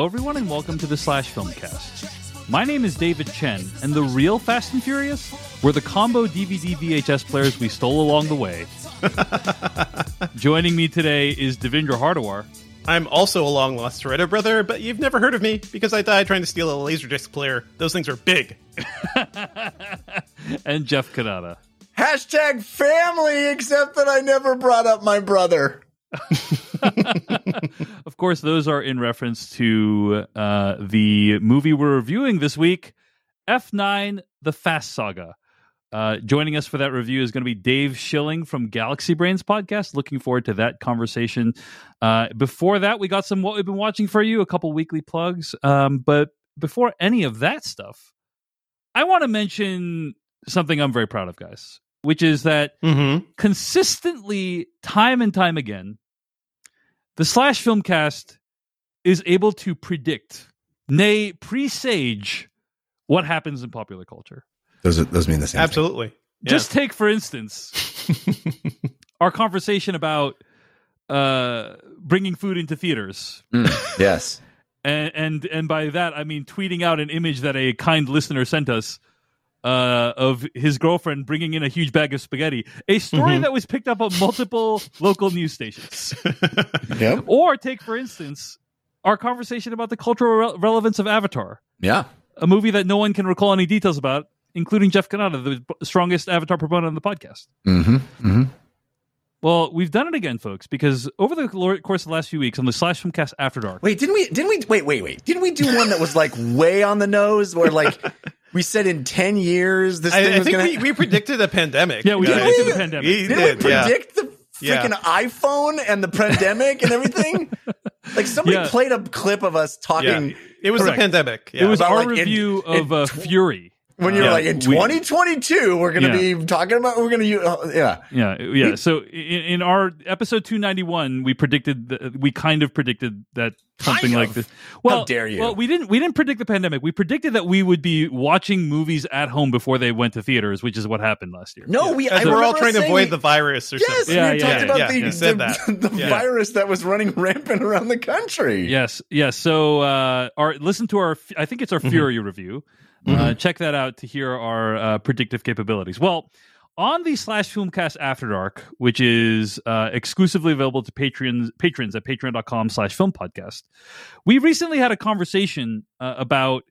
Hello, everyone, and welcome to the Slash Filmcast. My name is David Chen, and the real Fast and Furious were the combo DVD VHS players we stole along the way. Joining me today is Devindra Hardawar. I'm also a long lost Toretto brother, but you've never heard of me because I died trying to steal a Laserdisc player. Those things are big. and Jeff Cannata. Hashtag family, except that I never brought up my brother. of course, those are in reference to uh, the movie we're reviewing this week, F9 The Fast Saga. Uh, joining us for that review is going to be Dave Schilling from Galaxy Brains podcast. Looking forward to that conversation. Uh, before that, we got some what we've been watching for you, a couple weekly plugs. Um, but before any of that stuff, I want to mention something I'm very proud of, guys, which is that mm-hmm. consistently, time and time again, the Slash Filmcast is able to predict, nay, presage what happens in popular culture. Those are, those mean the same. Absolutely. Yeah. Just take for instance our conversation about uh, bringing food into theaters. Mm, yes. and and and by that I mean tweeting out an image that a kind listener sent us uh, of his girlfriend bringing in a huge bag of spaghetti. A story mm-hmm. that was picked up on multiple local news stations. yep. Or take, for instance, our conversation about the cultural re- relevance of Avatar. Yeah. A movie that no one can recall any details about, including Jeff Cannata, the strongest Avatar proponent on the podcast. Mm-hmm. Mm-hmm. Well, we've done it again, folks, because over the course of the last few weeks on the Slash Filmcast After Dark. Wait, didn't we? Didn't we? Wait, wait, wait. Didn't we do one that was like way on the nose, where like we said in ten years this I, thing I was think gonna... we, we predicted a pandemic. Yeah, we did predicted the pandemic. We did, did, we yeah. predict the freaking Yeah. iPhone and the pandemic and everything? like somebody Yeah. played a clip of us talking Yeah. It was Correct. the pandemic. Yeah. It was About, our like, review in of uh, tw- Fury. When you're Yeah, like in 2022 we're gonna Yeah. be talking about we're gonna use uh, yeah Yeah, yeah. So in, in our episode 291, we predicted that we kind of predicted that something Kind like of? this. Well, How dare you. Well, we didn't. We didn't predict the pandemic. We predicted that we would be watching movies at home before they went to theaters, which is what happened last year. no we As I we're all trying to avoid we- the virus or Yes, something. Yeah, we yeah, talked yeah, about yeah, the, you said the, the Yeah. virus that was running rampant around the country. Yes, yes. So, uh, our listen to our. I think it's our Fury review. Uh, check that out to hear our uh, predictive capabilities. Well, on the slash filmcast after dark, which is uh, exclusively available to patrons patrons at patreon.com slash film podcast, we recently had a conversation uh, about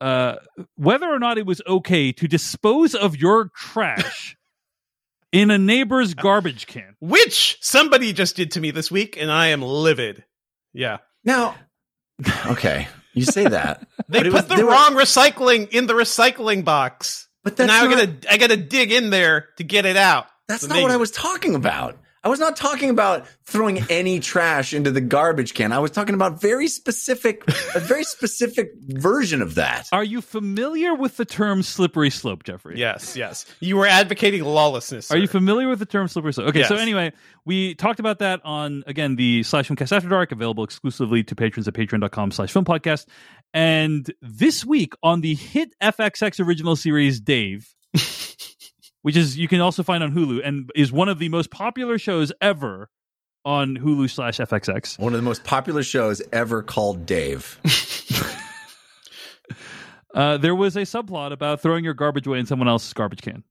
uh, whether or not it was okay to dispose of your trash in a neighbor's garbage can. Which somebody just did to me this week, and I am livid. Yeah. Now, okay, you say that, They put was- the they were- wrong recycling in the recycling box. But that's now I gotta I gotta dig in there to get it out. that's not what I was talking about. I was not talking about throwing any trash into the garbage can. I was talking about very specific, a very specific version of that. Are you familiar with the term slippery slope, Jeffrey? Yes, yes. You were advocating lawlessness. Are you familiar with the term slippery slope? Okay, so anyway, we talked about that on again the slash filmcast after dark, available exclusively to patrons at patreon.com slash film podcast. And this week on the hit FXX original series Dave, which is you can also find on Hulu and is one of the most popular shows ever on Hulu slash FXX. One of the most popular shows ever called Dave. Uh, there was a subplot about throwing your garbage away in someone else's garbage can.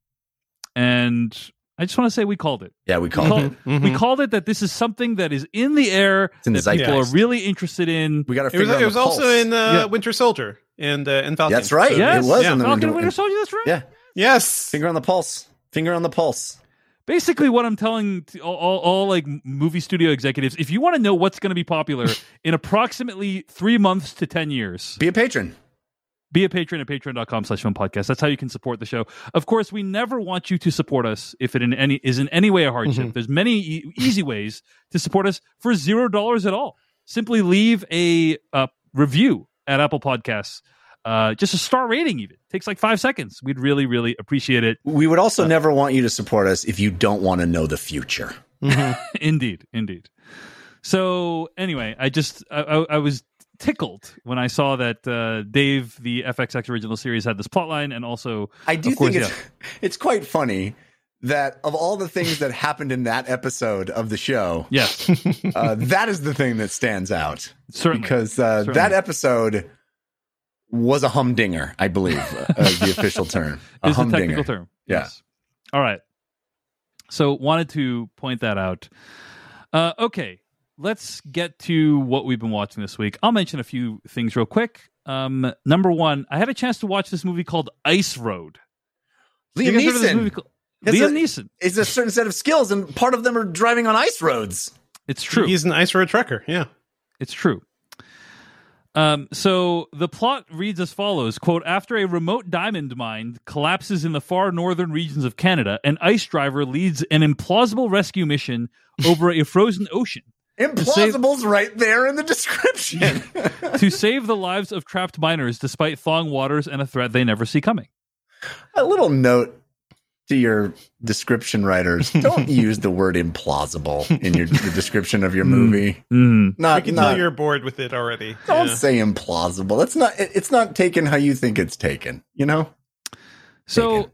And I just want to say we called it. Yeah, we We, called call- it. we called it that this is something that is in the air It's in the that people are really interested in. We got to It figure was, out it was the also pulse. in uh, Yeah. Winter Soldier and uh, and Falcon. That's right. So- Yes, it was yeah. in the Falcon and window- Winter Soldier. That's right. Yeah, Yes. finger on the pulse. Finger on the pulse. Basically, what I'm telling to all, all, all like movie studio executives, if you want to know what's going to be popular in approximately three months to ten years, Be a patron. be a patron at patreon.com slash film podcast. That's how you can support the show. Of course, we never want you to support us if it in any is in any way a hardship. Mhm. There's many e- easy ways to support us for zero dollars at all. Simply leave a uh, review at Apple Podcasts. Uh, just a star rating even takes like five seconds. We'd really, really appreciate it. We would also never want you to support us if you don't want to know the future. indeed, indeed. So anyway, I just I, I, I was tickled when I saw that uh, Dave, the FXX original series, had this plotline, and also I do Of course, think it's it's quite funny that of all the things that happened in that episode of the show, Yes, uh, that is the thing that stands out certainly. because uh, Certainly. that episode was a humdinger, I believe, uh, the official term. A is the humdinger. technical term. Yeah. Yes. All right. So wanted to point that out. Uh, okay, let's get to what we've been watching this week. I'll mention a few things real quick. Um, number one, I had a chance to watch this movie called Ice Road. You Liam guys heard of this movie Neeson called- Liam a- Neeson. is a certain set of skills, and part of them are driving on ice roads. It's true. He's an ice road trucker. Yeah. It's true. Um, so the plot reads as follows: "Quote: After a remote diamond mine collapses in the far northern regions of Canada, an ice driver leads an implausible rescue mission over a frozen ocean Implausible's right there in the description. to save the lives of trapped miners, despite thawing waters and a threat they never see coming." a little note to your description writers: don't use the word implausible in your the description of your movie. Mm. Not, I can not tell you're bored with it already. don't Yeah. say implausible. That's not. it- It's not taken how you think it's taken. You know. So,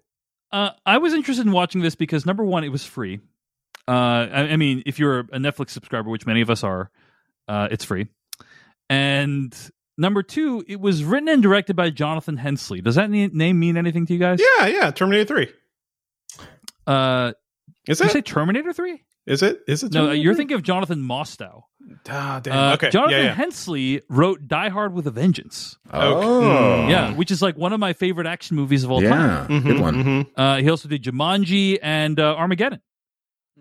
uh, I was interested in watching this because number one, it was free. Uh, I, I mean, if you're a Netflix subscriber, which many of us are, uh, it's free. And number two, it was written and directed by Jonathan Hensleigh. Does that name mean anything to you guys? Yeah, yeah. Terminator 3. Uh, Is did you it? say Terminator Three? Is it? Is it? No, you're 3? thinking of Jonathan Mostow. Ah, damn. Uh, okay. Jonathan yeah, yeah. Hensleigh wrote Die Hard with a Vengeance. Oh, Yeah, which is like one of my favorite action movies of all time. yeah, good one. mhm. Uh, he also did Jumanji and uh, Armageddon.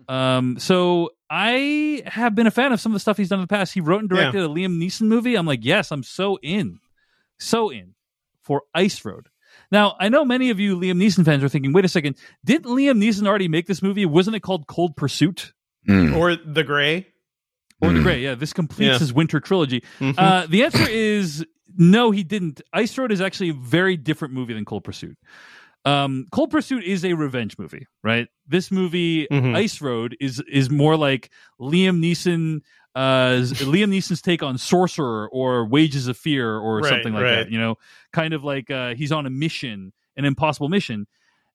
Um, so I have been a fan of some of the stuff he's done in the past. He wrote and directed a Liam Neeson movie. I'm like, yes, I'm so in, so in for Ice Road. Now I know many of you Liam Neeson fans are thinking, wait a second, didn't Liam Neeson already make this movie? Wasn't it called Cold Pursuit Mm. Or The Gray. or The Mm. Gray? Yeah, this completes Yeah. his winter trilogy. Mhm. Uh, the answer is no, he didn't. Ice Road is actually a very different movie than Cold Pursuit. Um, Cold Pursuit is a revenge movie, right? This movie, Mhm. Ice Road, is is more like Liam Neeson, uh, Liam Neeson's take on Sorcerer or Wages of Fear or Right, something like right. that. You know, kind of like uh, he's on a mission, an impossible mission.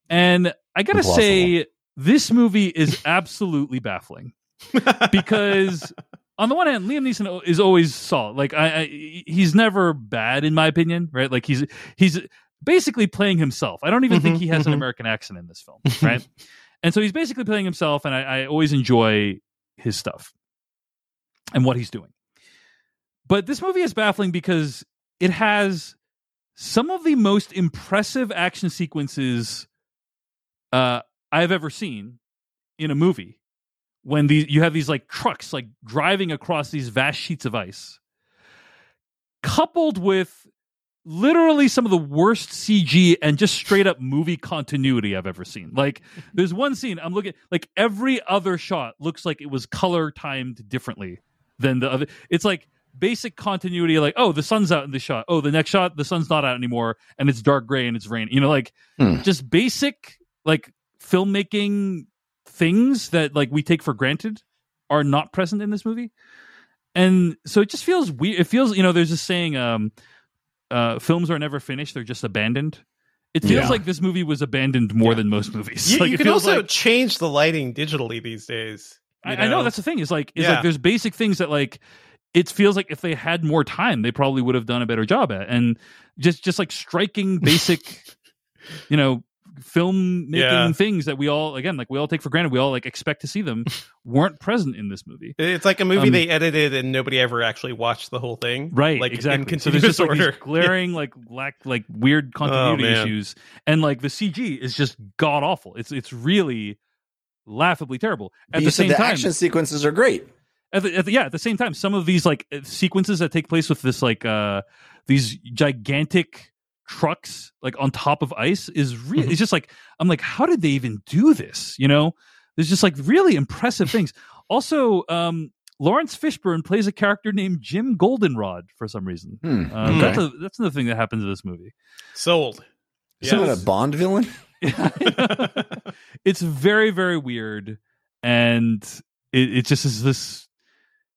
And I gotta Implausible. say, this movie is absolutely baffling because on the one hand, Liam Neeson is always solid. Like I, I, he's never bad in my opinion, right? Like he's he's basically playing himself. I don't even think Mhm, he has an mhm. American accent in this film, right? and so he's basically playing himself, and I, I always enjoy his stuff and what he's doing. But this movie is baffling because it has some of the most impressive action sequences uh, I've ever seen in a movie. When these you have these like trucks like driving across these vast sheets of ice, coupled with literally some of the worst CG and just straight up movie continuity I've ever seen. Like there's one scene I'm looking like every other shot looks like it was color timed differently than the other. It's like basic continuity like oh the sun's out in the shot. Oh the next shot the sun's not out anymore and it's dark gray and it's rain. You know like Hmm. just basic like filmmaking things that like we take for granted are not present in this movie. And so it just feels weird. It feels, you know, there's this saying, um, uh, films are never finished; they're just abandoned. It feels Yeah. like this movie was abandoned more than most movies. You, like, you it can feels also like- change the lighting digitally these days. I, I know that's the thing. Is like, is Yeah. like, there's basic things that like, it feels like if they had more time, they probably would have done a better job at. And just, just like striking basic, you know, film making Yeah. things that we all, again, like we all take for granted, we all like expect to see them, weren't present in this movie. It's like a movie Um, they edited and nobody ever actually watched the whole thing. Right, Like exactly. so there's just like order. glaring, like lack, like weird continuity man. issues, and like the CG is just god awful. It's it's really laughably terrible. At you the said same the time, action sequences are great. at the, at the, yeah, at the same time, some of these like uh, sequences that take place with this like uh these gigantic trucks like on top of ice is really Mhm. it's just like I'm like, how did they even do this? You know, there's just like really impressive things. Also, um, Laurence Fishburne plays a character named Jim Goldenrod for some reason. Hmm. Um, Okay. That's a, that's another thing that happens in this movie. Sold. Isn't Yes. it a Bond villain? it's very very weird, and it, it just is this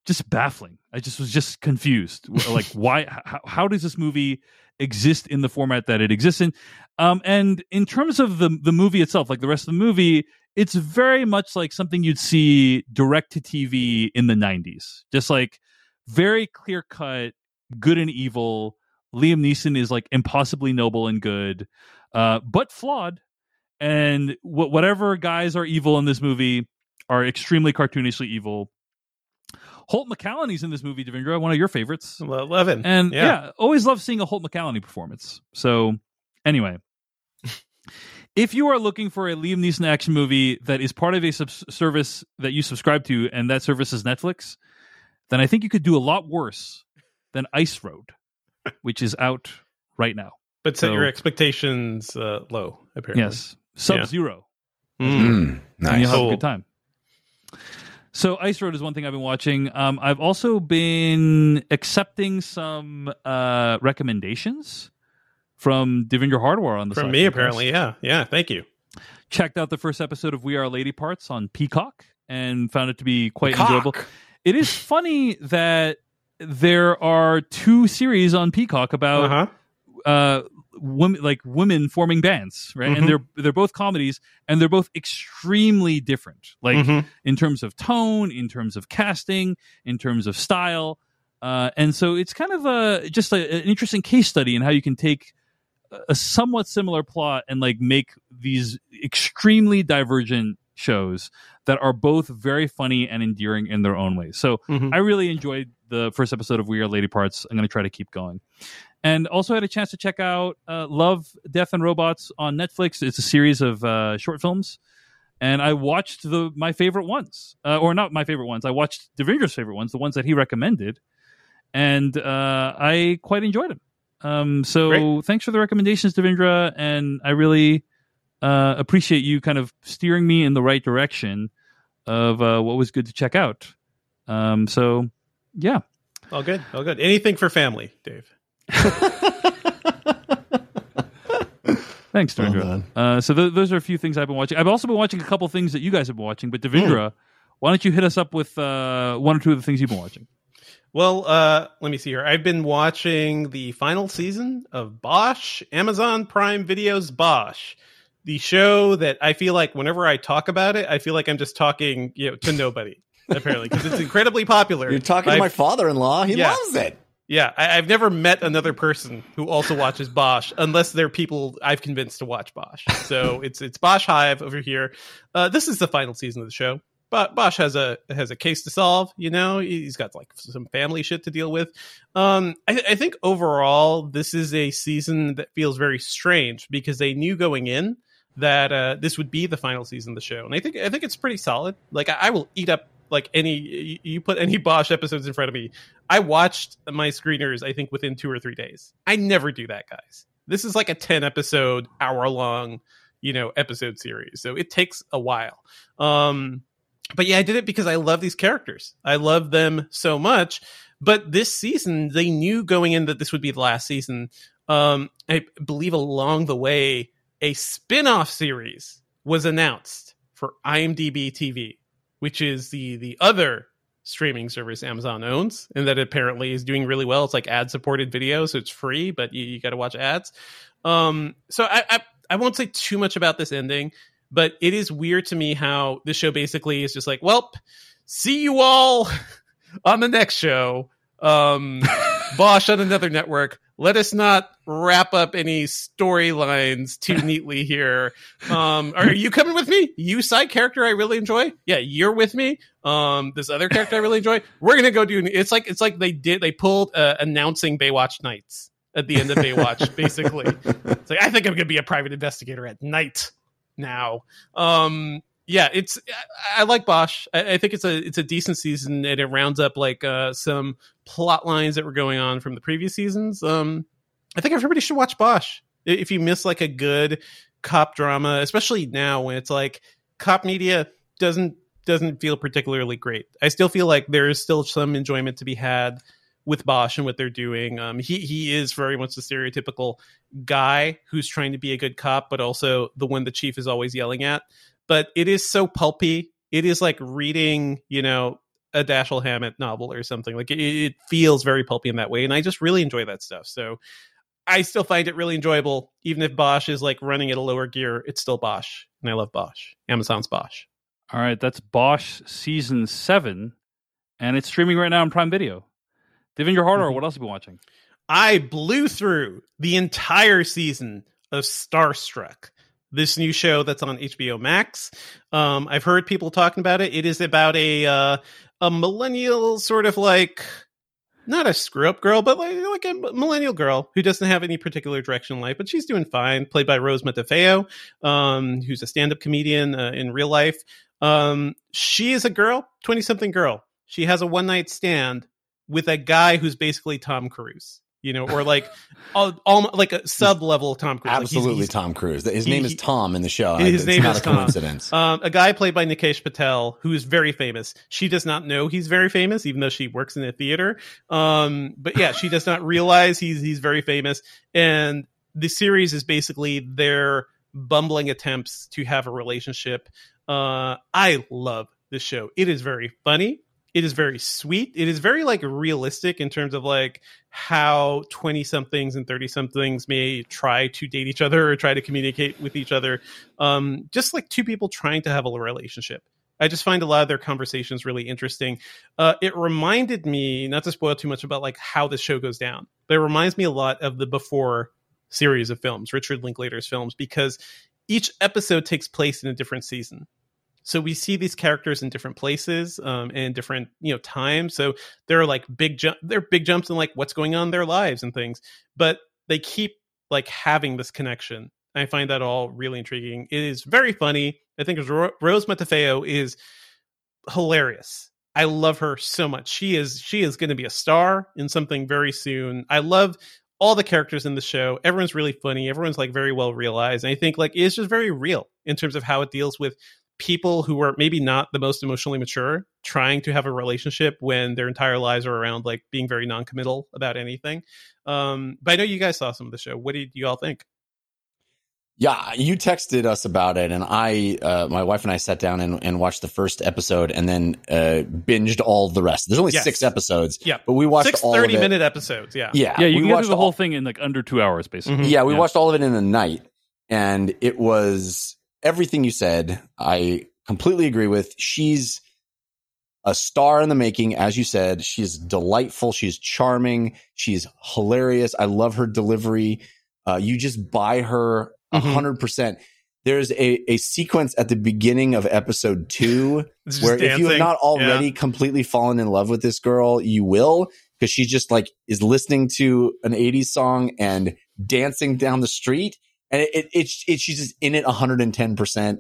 just baffling. I just was just confused. like why? How, how does this movie exist in the format that it exists in? Um, and in terms of the the movie itself, like the rest of the movie, it's very much like something you'd see direct to TV in the 90s. Just like very clear cut, good and evil. Liam Neeson is like impossibly noble and good, uh, but flawed. And wh- whatever guys are evil in this movie are extremely cartoonishly evil. Holt McCallany's in this movie, Devindra, one of your favorites. Love him. And Yeah. yeah. always love seeing a Holt McCallany performance. So, anyway, if you are looking for a Liam Neeson action movie that is part of a subs- service that you subscribe to, and that service is Netflix, then I think you could do a lot worse than Ice Road, which is out right now. but set so- your expectations uh, low. Apparently, Yes, Sub Zero. Mm. Mm, and you'll have Cool. a good time. So Ice Road is one thing I've been watching. Um, I've also been accepting some uh, recommendations from Devindra Hardawar on the From me, podcast. apparently. Yeah. Yeah. Thank you. Checked out the first episode of We Are Lady Parts on Peacock and found it to be quite Cock. enjoyable. It is funny that there are two series on Peacock about Uh huh. uh women like women forming bands right Mhm. and they're they're both comedies and they're both extremely different like Mhm. in terms of tone in terms of casting in terms of style uh and so it's kind of a just a, an interesting case study in how you can take a- somewhat similar plot and like make these extremely divergent shows that are both very funny and endearing in their own ways so Mhm. I really enjoyed the first episode of We Are Lady Parts. I'm going to try to keep going. And also had a chance to check out uh, Love, Death, and Robots on Netflix. It's a series of uh, short films. And I watched the my favorite ones, uh, or not my favorite ones. I watched Devindra's favorite ones, the ones that he recommended, and uh, I quite enjoyed them. Um, so Great. thanks for the recommendations, Devindra, and I really uh, appreciate you kind of steering me in the right direction of uh, what was good to check out. Um, so yeah, All good. All good. Anything for family, Dave. thanks, Well uh, so th- those are a few things I've been watching. I've also been watching a couple things that you guys have been watching, but Devindra, why don't you hit us up with uh, one or two of the things you've been watching? Well, uh, let me see here. I've been watching the final season of Bosch, Amazon Prime Video's Bosch, the show that I feel like whenever I talk about it, I feel like I'm just talking, you know, to nobody. Apparently, because it's incredibly popular. You're talking to I've- my father-in-law. He Yeah. loves it. Yeah, I, I've never met another person who also watches Bosch, unless they're people I've convinced to watch Bosch. So it's it's Bosch Hive over here. Uh, this is the final season of the show. But Bosch has a has a case to solve. You know, he's got like some family shit to deal with. Um, I, I think overall, this is a season that feels very strange because they knew going in that uh, this would be the final season of the show, and I think I think it's pretty solid. Like I, I will eat up like any you- put any Bosch episodes in front of me. I watched my screeners, I think, within two or three days. I never do that, guys. This is like a 10 episode, hour long, you know, episode series. So it takes a while. Um, but yeah, I did it because I love these characters. I love them so much. But this season, they knew going in that this would be the last season. Um, I believe along the way, a spin off series was announced for IMDb TV, which is the the other streaming service Amazon owns, and that apparently is doing really well. It's like ad supported video, so it's free, but you, you got to watch ads. Um, so I, I I won't say too much about this ending, but it is weird to me how this show basically is just like, well, see you all on the next show. Um, Bosch on another network. Let us not wrap up any storylines too neatly here. Um, are you coming with me? You side character I really enjoy. Yeah, you're with me. Um, this other character I really enjoy. We're gonna go do. It's like it's like they did. They pulled uh, announcing Baywatch nights at the end of Baywatch. basically, it's like I think I'm gonna be a private investigator at night now. Um, yeah, it's I, like Bosch. I, I think it's a it's a decent season, and it rounds up like uh, some plot lines that were going on from the previous seasons. Um, I think everybody should watch Bosch if you miss like a good cop drama, especially now when it's like cop media doesn't doesn't feel particularly great. I still feel like there is still some enjoyment to be had with Bosch and what they're doing. Um, he he is very much the stereotypical guy who's trying to be a good cop, but also the one the chief is always yelling at. But it is so pulpy. It is like reading, you know, a Dashiell Hammett novel or something. Like it, it feels very pulpy in that way, and I just really enjoy that stuff. So I still find it really enjoyable, even if Bosch is like running at a lower gear. It's still Bosch, and I love Bosch. Amazon's Bosch. All right, that's Bosch season seven, and it's streaming right now on Prime Video. Devindra Hardawar, Mhm. what else have you been watching? I blew through the entire season of Starstruck, this new show that's on HBO Max. Um, I've heard people talking about it. It is about a uh, a millennial sort of like not a screw up girl, but like like a millennial girl who doesn't have any particular direction in life, but she's doing fine. Played by Rose Matafeo, um, who's a stand up comedian uh, in real life. Um, she is a girl, twenty something girl. She has a one night stand with a guy who's basically Tom Cruise, you know, or like all, all like a sub level Tom Cruise. Like, he's- Absolutely, he's- Tom Cruise. His he- name is Tom in the show. His it's name not is a Tom. coincidence. Um, a guy played by Nikesh Patel, who is very famous. She does not know he's very famous, even though she works in a theater. Um, but yeah, she does not realize he's he's very famous. And the series is basically their bumbling attempts to have a relationship. Uh, I love this show. It is very funny. It is very sweet. It is very like realistic in terms of like how 20 somethings and 30 somethings may try to date each other or try to communicate with each other. Um, just like two people trying to have a relationship. I just find a lot of their conversations really interesting. Uh, it reminded me, not to spoil too much about like how the show goes down, but it reminds me a lot of the before series of films, Richard Linklater's films, because each episode takes place in a different season. So we see these characters in different places um, and different you know times. So there are like big there are big jumps in like what's going on in their lives and things, but they keep like having this connection. I find that all really intriguing. It is very funny. I think Ro- Rose Matafeo is hilarious. I love her so much. She is she is going to be a star in something very soon. I love all the characters in the show. Everyone's really funny. Everyone's like very well realized. And I think like it's just very real in terms of how it deals with people who are maybe not the most emotionally mature trying to have a relationship when their entire lives are around like being very non-committal about anything. Um, but I know you guys saw some of the show. What did you all think? Yeah, you texted us about it, and I, uh, my wife and I sat down and, and watched the first episode, and then uh, binged all the rest. There's only Yes. six episodes, Yeah. but we watched Six all 30 of it. minute episodes. Yeah. Yeah, Yeah, you we can get watched through the whole all- thing in like under two hours, basically. Mhm. Yeah, we Yeah. watched all of it in a night, and it was everything you said. I completely agree with. She's a star in the making, as you said. She's delightful. She's charming. She's hilarious. I love her delivery. Uh, you just buy her a Mhm. hundred percent. There's a, a sequence at the beginning of episode two where if you have not already Yeah. completely fallen in love with this girl, you will because she just like is listening to an 80s song and dancing down the street. And it, it, it's, it's, she's just in it 110%.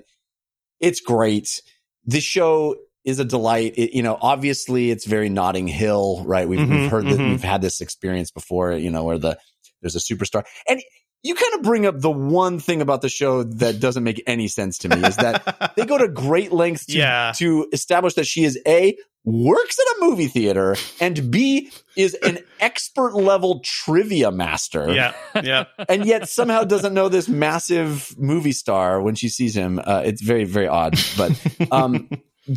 It's great. This show is a delight. It, you know, obviously it's very Notting Hill, right? We've, Mhm, we've heard that mhm. we've had this experience before, you know, where the, there's a superstar and you kind of bring up the one thing about the show that doesn't make any sense to me is that they go to great lengths to, Yeah. to establish that she is a works at a movie theater and b is an expert level trivia master yeah. Yeah. and yet somehow doesn't know this massive movie star when she sees him uh, it's very very odd but um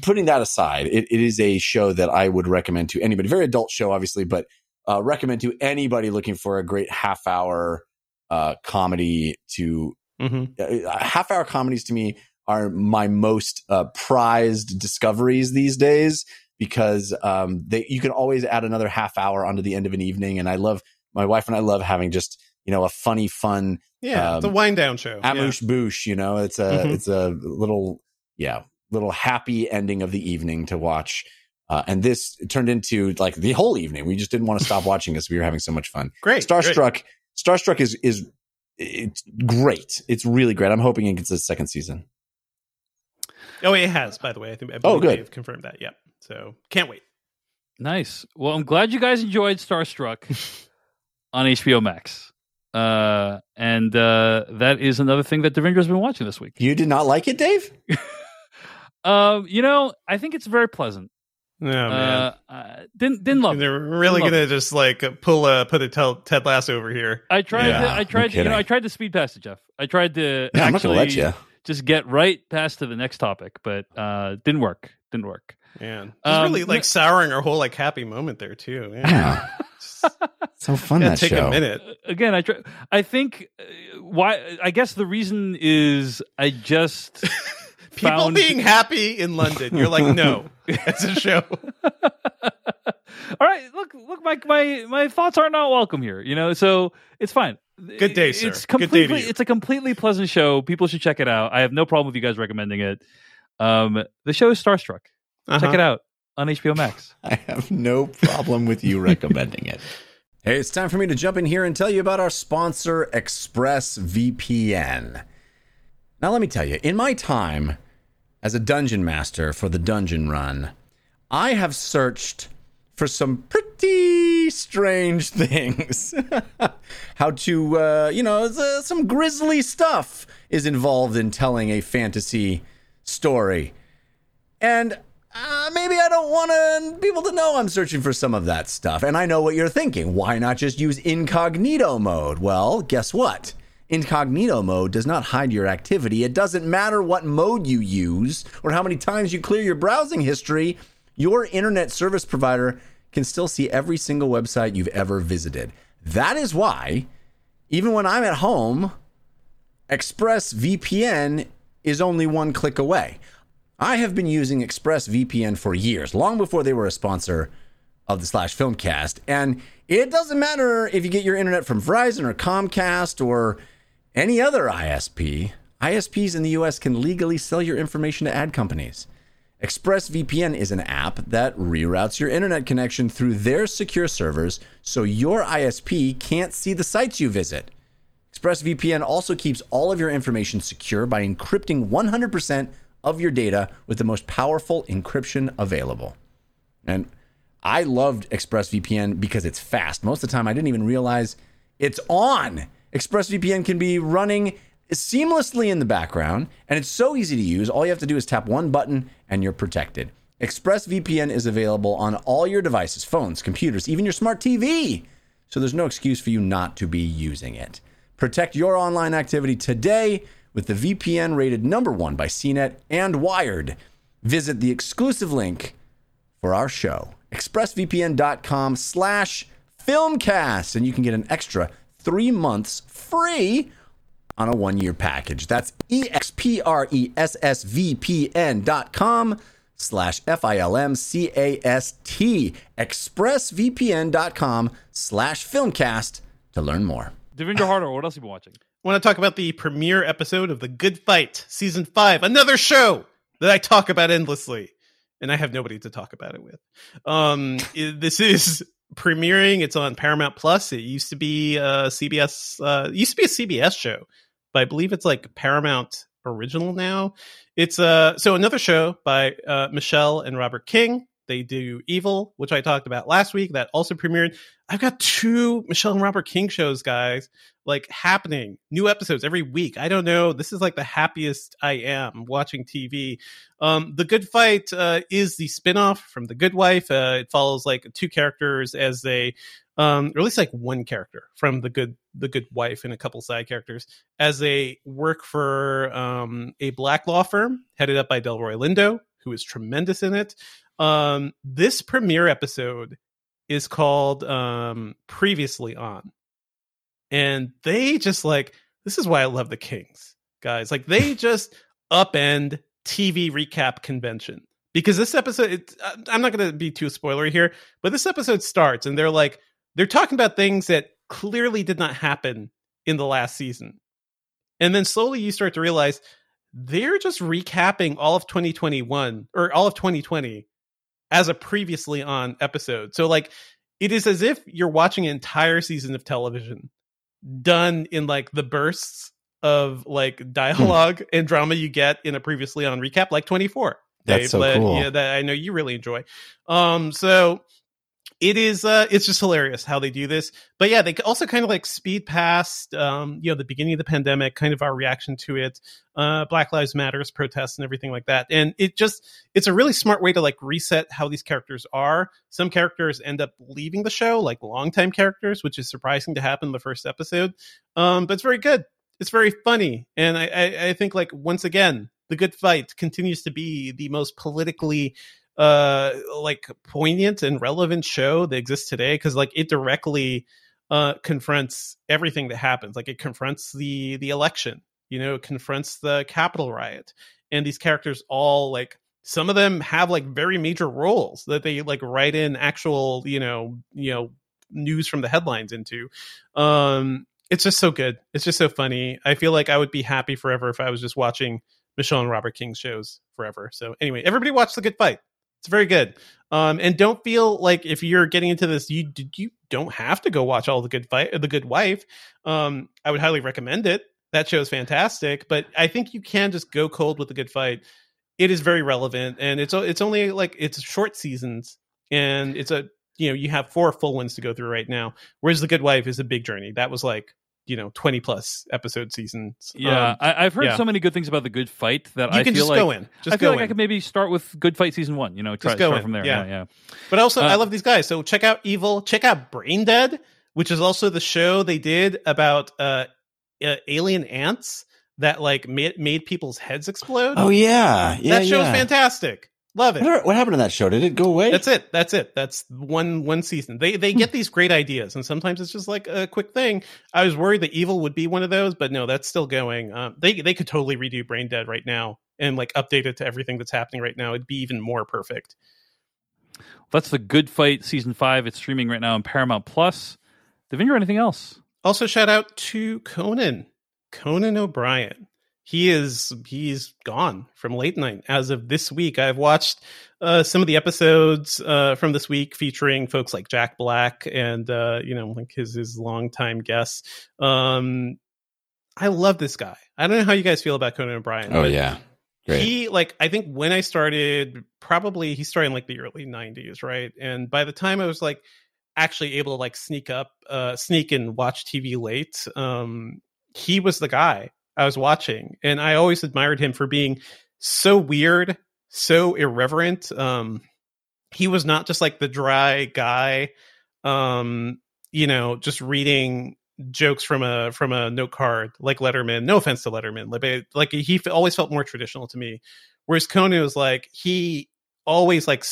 putting that aside it, it is a show that i would recommend to anybody very adult show obviously but uh, recommend to anybody looking for a great half hour uh, comedy to Mhm. uh, half hour comedies to me are my most uh, prized discoveries these days because um, they you can always add another half hour onto the end of an evening and i love my wife and i love having just you know a funny fun Yeah. it's a Um, wind down show. Yeah. amoosh boosh you know it's a Mhm. it's a little yeah little happy ending of the evening to watch uh, and this turned into like the whole evening we just didn't want to stop watching this we were having so much fun Great. starstruck starstruck is is it's great it's really great i'm hoping it gets a second season. Oh, it has, by the way. I think I oh, good. They've confirmed that. Yeah. So can't wait. Nice. Well, I'm glad you guys enjoyed Starstruck on HBO Max. Uh, and uh, that is another thing that Devindra's been watching this week. you did not like it dave Um, you know, I think it's very pleasant. Oh man. uh, uh, didn't didn't love And they're really gonna just like pull a put a tel- Ted Lasso over here. I tried. Yeah, to, I no tried. To, you know. I tried to speed past it, Jeff. I tried to yeah, i'm not actually gonna let you just get right past to the next topic, but uh, didn't work. Didn't work. Man, it's Um, really like souring our whole like happy moment there too. Yeah. yeah So fun Gonna that take show. a minute. Again, I try, I think uh, why I guess the reason is I just People found being happy in London. You're like, no, it's a show. All right, look, look, my my my thoughts are not welcome here. You know, so it's fine. Good day, sir. It's Good day to you. it's a completely pleasant show. People should check it out. I have no problem with you guys recommending it. Um, the show is Starstruck. Check Uh-huh. it out on HBO Max. I have no problem with you recommending it. Hey, it's time for me to jump in here and tell you about our sponsor, ExpressVPN. Now, let me tell you, in my time as a dungeon master for the dungeon run, I have searched for some pretty strange things. How to, uh, you know, the, some grisly stuff is involved in telling a fantasy story. And uh, maybe I don't want people to know I'm searching for some of that stuff. And I know what you're thinking. Why not just use incognito mode? Well, guess what? Incognito mode does not hide your activity. It doesn't matter what mode you use or how many times you clear your browsing history. Your internet service provider can still see every single website you've ever visited. That is why, even when I'm at home, ExpressVPN is only one click away. I have been using ExpressVPN for years, long before they were a sponsor of the Slash Filmcast. And it doesn't matter if you get your internet from Verizon or Comcast or any other ISP. ISPs in the US can legally sell your information to ad companies. ExpressVPN is an app that reroutes your internet connection through their secure servers so your ISP can't see the sites you visit. ExpressVPN also keeps all of your information secure by encrypting 100% of your data with the most powerful encryption available. And I loved ExpressVPN because it's fast. Most of the time, I didn't even realize it's on. ExpressVPN can be running seamlessly in the background, and it's so easy to use. All you have to do is tap one button, and you're protected. ExpressVPN is available on all your devices phones, computers, even your smart TV. So there's no excuse for you not to be using it. Protect your online activity today with the VPN rated number one by CNET and Wired. Visit the exclusive link for our show, expressvpn.com slash filmcast, and you can get an extra three months free on a one-year package. That's E E-X-P-R-E-S-S-V-P-N dot com slash F-I-L-M-C-A-S-T, expressvpn.com slash filmcast to learn more. Devindra Hardawar, what else have you been watching? I want to talk about the premiere episode of The Good Fight, season five, another show that I talk about endlessly, and I have nobody to talk about it with. Um, this is premiering. It's on Paramount Plus. It used to be a CBS. Uh, it used to be a CBS show, but I believe it's like Paramount original now. It's uh so another show by uh, Michelle and Robert King. They do Evil, which I talked about last week. That also premiered. I've got two Michelle and Robert King shows, guys like happening. New episodes every week. I don't know. This is like the happiest i am watching tv um the good fight uh is the spin-off from the good wife. Uh it follows like two characters as they um or at least like one character from the good the good wife and a couple side characters as they work for um a black law firm headed up by delroy lindo who is tremendous in it um this premiere episode is called um previously on and they just like this is why I love the Kings, guys. Like they just upend TV recap convention because this episode. It, I'm not going to be too spoilery here, but this episode starts and they're like they're talking about things that clearly did not happen in the last season, and then slowly you start to realize they're just recapping all of 2021 or all of 2020 as a previously on episode. So like it is as if you're watching an entire season of television done in like the bursts of like dialogue and drama you get in a previously on recap like 24 That's Dave, so cool. yeah that i know you really enjoy um so it is uh it's just hilarious how they do this. But yeah they also kind of like speed past um you know the beginning of the pandemic kind of our reaction to it uh black lives matters protests and everything like that. And it just it's a really smart way to like reset how these characters are. Some characters end up leaving the show like longtime characters which is surprising to happen in the first episode. Um but it's very good. It's very funny. And I, I i think like once again the good fight continues to be the most politically uh like poignant and relevant show that exists today because like it directly uh confronts everything that happens. Like it confronts the the election you know it confronts the capitol riot. And these characters all like some of them have like very major roles that they like write in actual you know you know news from the headlines into. Um it's just so good. It's just so funny. I feel like i would be happy forever if i was just watching michelle and robert king shows forever. So anyway everybody watch the good fight it's very good. Um and don't feel like if you're getting into this you you don't have to go watch all the good fight the good wife. Um i would highly recommend it. That show is fantastic but i think you can just go cold with the good fight. It is very relevant and it's it's only like it's short seasons and it's a you know you have four full ones to go through right now whereas the good wife is a big journey. That was like you know 20 plus episode seasons Yeah, Um, I, I've heard yeah. so many good things about the Good Fight that you I can feel just like go in just I feel go like in I could maybe start with Good Fight season one. You know, try Just go start in, from there. yeah. Yeah, yeah. But also, Uh, I love these guys. So check out Evil. Check out Brain Dead, which is also the show they did about uh, uh alien ants that like made, made people's heads explode. Oh yeah, yeah, that show's yeah. fantastic. Love it. What, what happened to that show? Did it go away? That's it. That's it. That's one one season. They they get these great ideas, and sometimes it's just like a quick thing. I was worried that Evil would be one of those, but no, that's still going. Um, they they could totally redo Brain Dead right now and like update it to everything that's happening right now. It'd be even more perfect. That's the Good Fight season five. It's streaming right now on Paramount Plus. Devindra, anything else? Also, shout out to Conan, Conan O'Brien. He is he's gone from late night as of this week. I've watched uh, some of the episodes uh, from this week featuring folks like Jack Black and uh, you know like his his longtime guests. Um, I love this guy. I don't know how you guys feel about Conan O'Brien. oh yeah, great. he like I think when I started, probably he started in like the early '90s, right? And by the time I was like actually able to like sneak up, uh, sneak and watch TV late, um, he was the guy I was watching, and I always admired him for being so weird, so irreverent. Um, he was not just like the dry guy, um, you know, just reading jokes from a from a note card like Letterman. No offense to Letterman, like, like he always felt more traditional to me. Whereas Conan was like he always like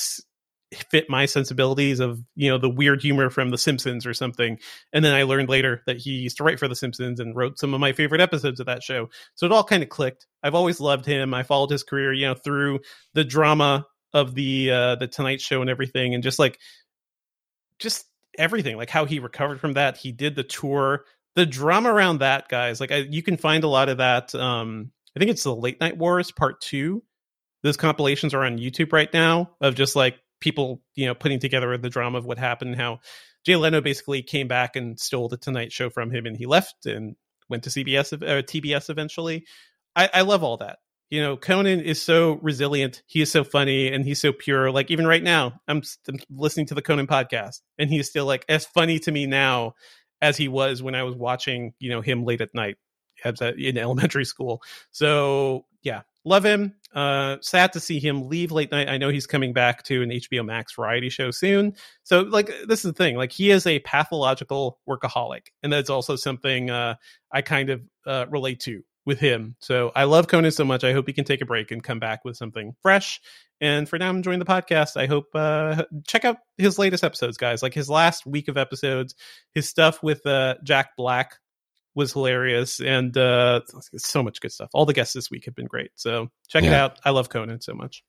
fit my sensibilities of you know the weird humor from The Simpsons or something. And then I learned later that he used to write for The Simpsons and wrote some of my favorite episodes of that show. So it all kind of clicked. I've always loved him. I followed his career, you know, through the drama of the uh the Tonight Show and everything, and just like just everything, like how he recovered from that. He did the tour, the drama around that, guys. Like I, you can find a lot of that. Um, I think it's the Late Night Wars Part Two. Those compilations are on YouTube right now of just like people, you know, putting together the drama of what happened, how Jay Leno basically came back and stole the Tonight Show from him, and he left and went to CBS or uh, TBS eventually. I, I love all that. You know, Conan is so resilient. He is so funny and he's so pure. Like even right now, I'm, I'm listening to the Conan podcast, and he's still like as funny to me now as he was when I was watching, you know, him late at night in elementary school. So yeah, love him. Uh, sad to see him leave late night. I know he's coming back to an HBO Max variety show soon. So like this is the thing. Like he is a pathological workaholic, and that's also something uh, I kind of uh, relate to with him. So I love Conan so much. I hope he can take a break and come back with something fresh. And for now, I'm enjoying the podcast. I hope uh, check out his latest episodes, guys. Like his last week of episodes, his stuff with uh, Jack Black was hilarious, and uh, so much good stuff. All the guests this week have been great. So check it out. I love Conan so much.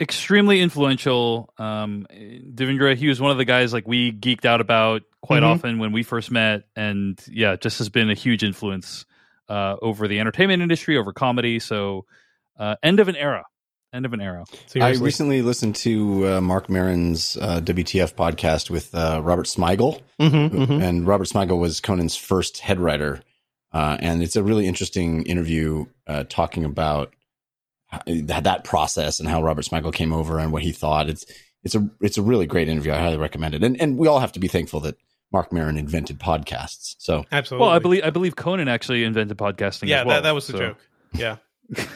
extremely influential. Um, Devindra, he was one of the guys like we geeked out about quite Mhm. often when we first met, and yeah, just has been a huge influence uh, over the entertainment industry, over comedy. So, uh, end of an era, end of an era. I recently listened to uh, Marc Maron's uh, WTF podcast with uh, Robert Smigel, Mhm, mhm. and Robert Smigel was Conan's first head writer, uh, and it's a really interesting interview uh, talking about how- that process and how Robert Smigel came over and what he thought. It's it's a it's a really great interview. I highly recommend it, and and we all have to be thankful that Marc Maron invented podcasts. So Absolutely. Well, I believe I believe Conan actually invented podcasting. Yeah, as well, that, that was the so- joke. Yeah.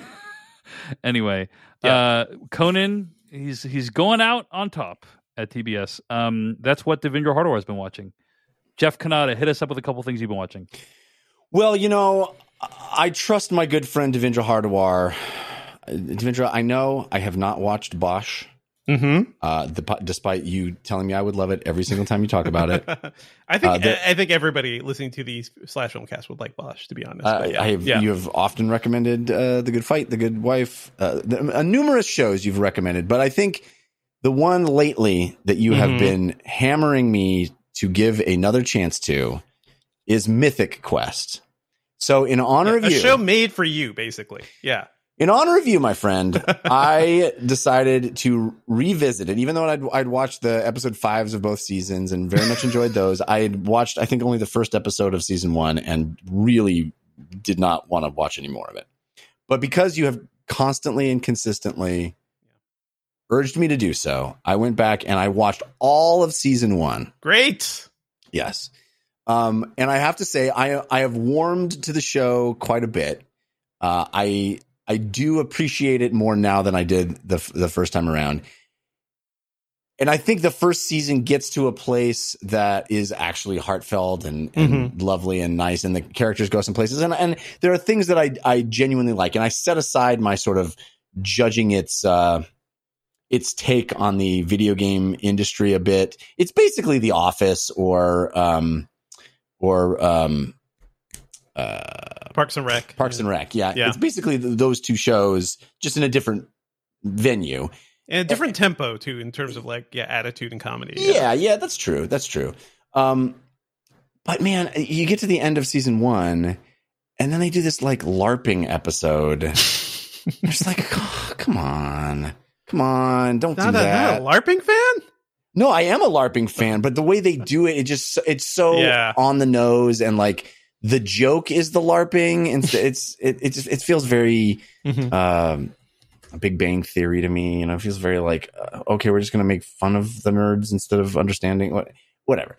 anyway, Yeah. uh, Conan, he's he's going out on top at TBS. Um, that's what Devindra Hardawar has been watching. Jeff Cannata, hit us up with a couple things you've been watching. Well, you know, I trust my good friend Devindra Hardawar. Devindra, I know I have not watched Bosch. Mm-hmm. Uh, the, despite you telling me I would love it every single time you talk about it. I think Uh, the- I think everybody listening to the slash film cast would like Bosch, to be honest. Uh, yeah, I have, yeah. You have often recommended uh, The Good Fight, The Good Wife, uh, the, uh, numerous shows you've recommended, but I think the one lately that you have Mhm. been hammering me to give another chance to is Mythic Quest. So, in honor Yeah, of a you, show made for you, basically. Yeah. In honor of you, my friend, I decided to revisit it. Even though I'd, I'd watched the episode fives of both seasons and very much enjoyed those, I had watched, I think, only the first episode of season one and really did not want to watch any more of it. But because you have constantly and consistently urged me to do so, I went back and I watched all of season one. Great. Yes. Um, and I have to say, I I have warmed to the show quite a bit. Uh, I I do appreciate it more now than I did the the first time around. And I think the first season gets to a place that is actually heartfelt and, and lovely and nice, and the characters go some places. And and there are things that I I genuinely like, and I set aside my sort of judging its uh, its take on the video game industry a bit. It's basically The Office or um or um uh Parks and Rec. Parks and Rec. Yeah, Yeah. it's basically th- those two shows just in a different venue. and a different tempo too, in terms of like yeah, attitude and comedy. Yeah, yeah, that's true. That's true. Um but man, you get to the end of season 1 and then they do this like larping episode. It's like, oh, come on. Come on, don't Not do a, that. not a LARPing fan. No, I am a LARPing fan, but the way they do it, it just it's so Yeah. on the nose and like the joke is the LARPing and it's it's it it, just, it feels very um a Big Bang Theory to me. You know, it feels very like uh, okay, we're just gonna make fun of the nerds instead of understanding what whatever.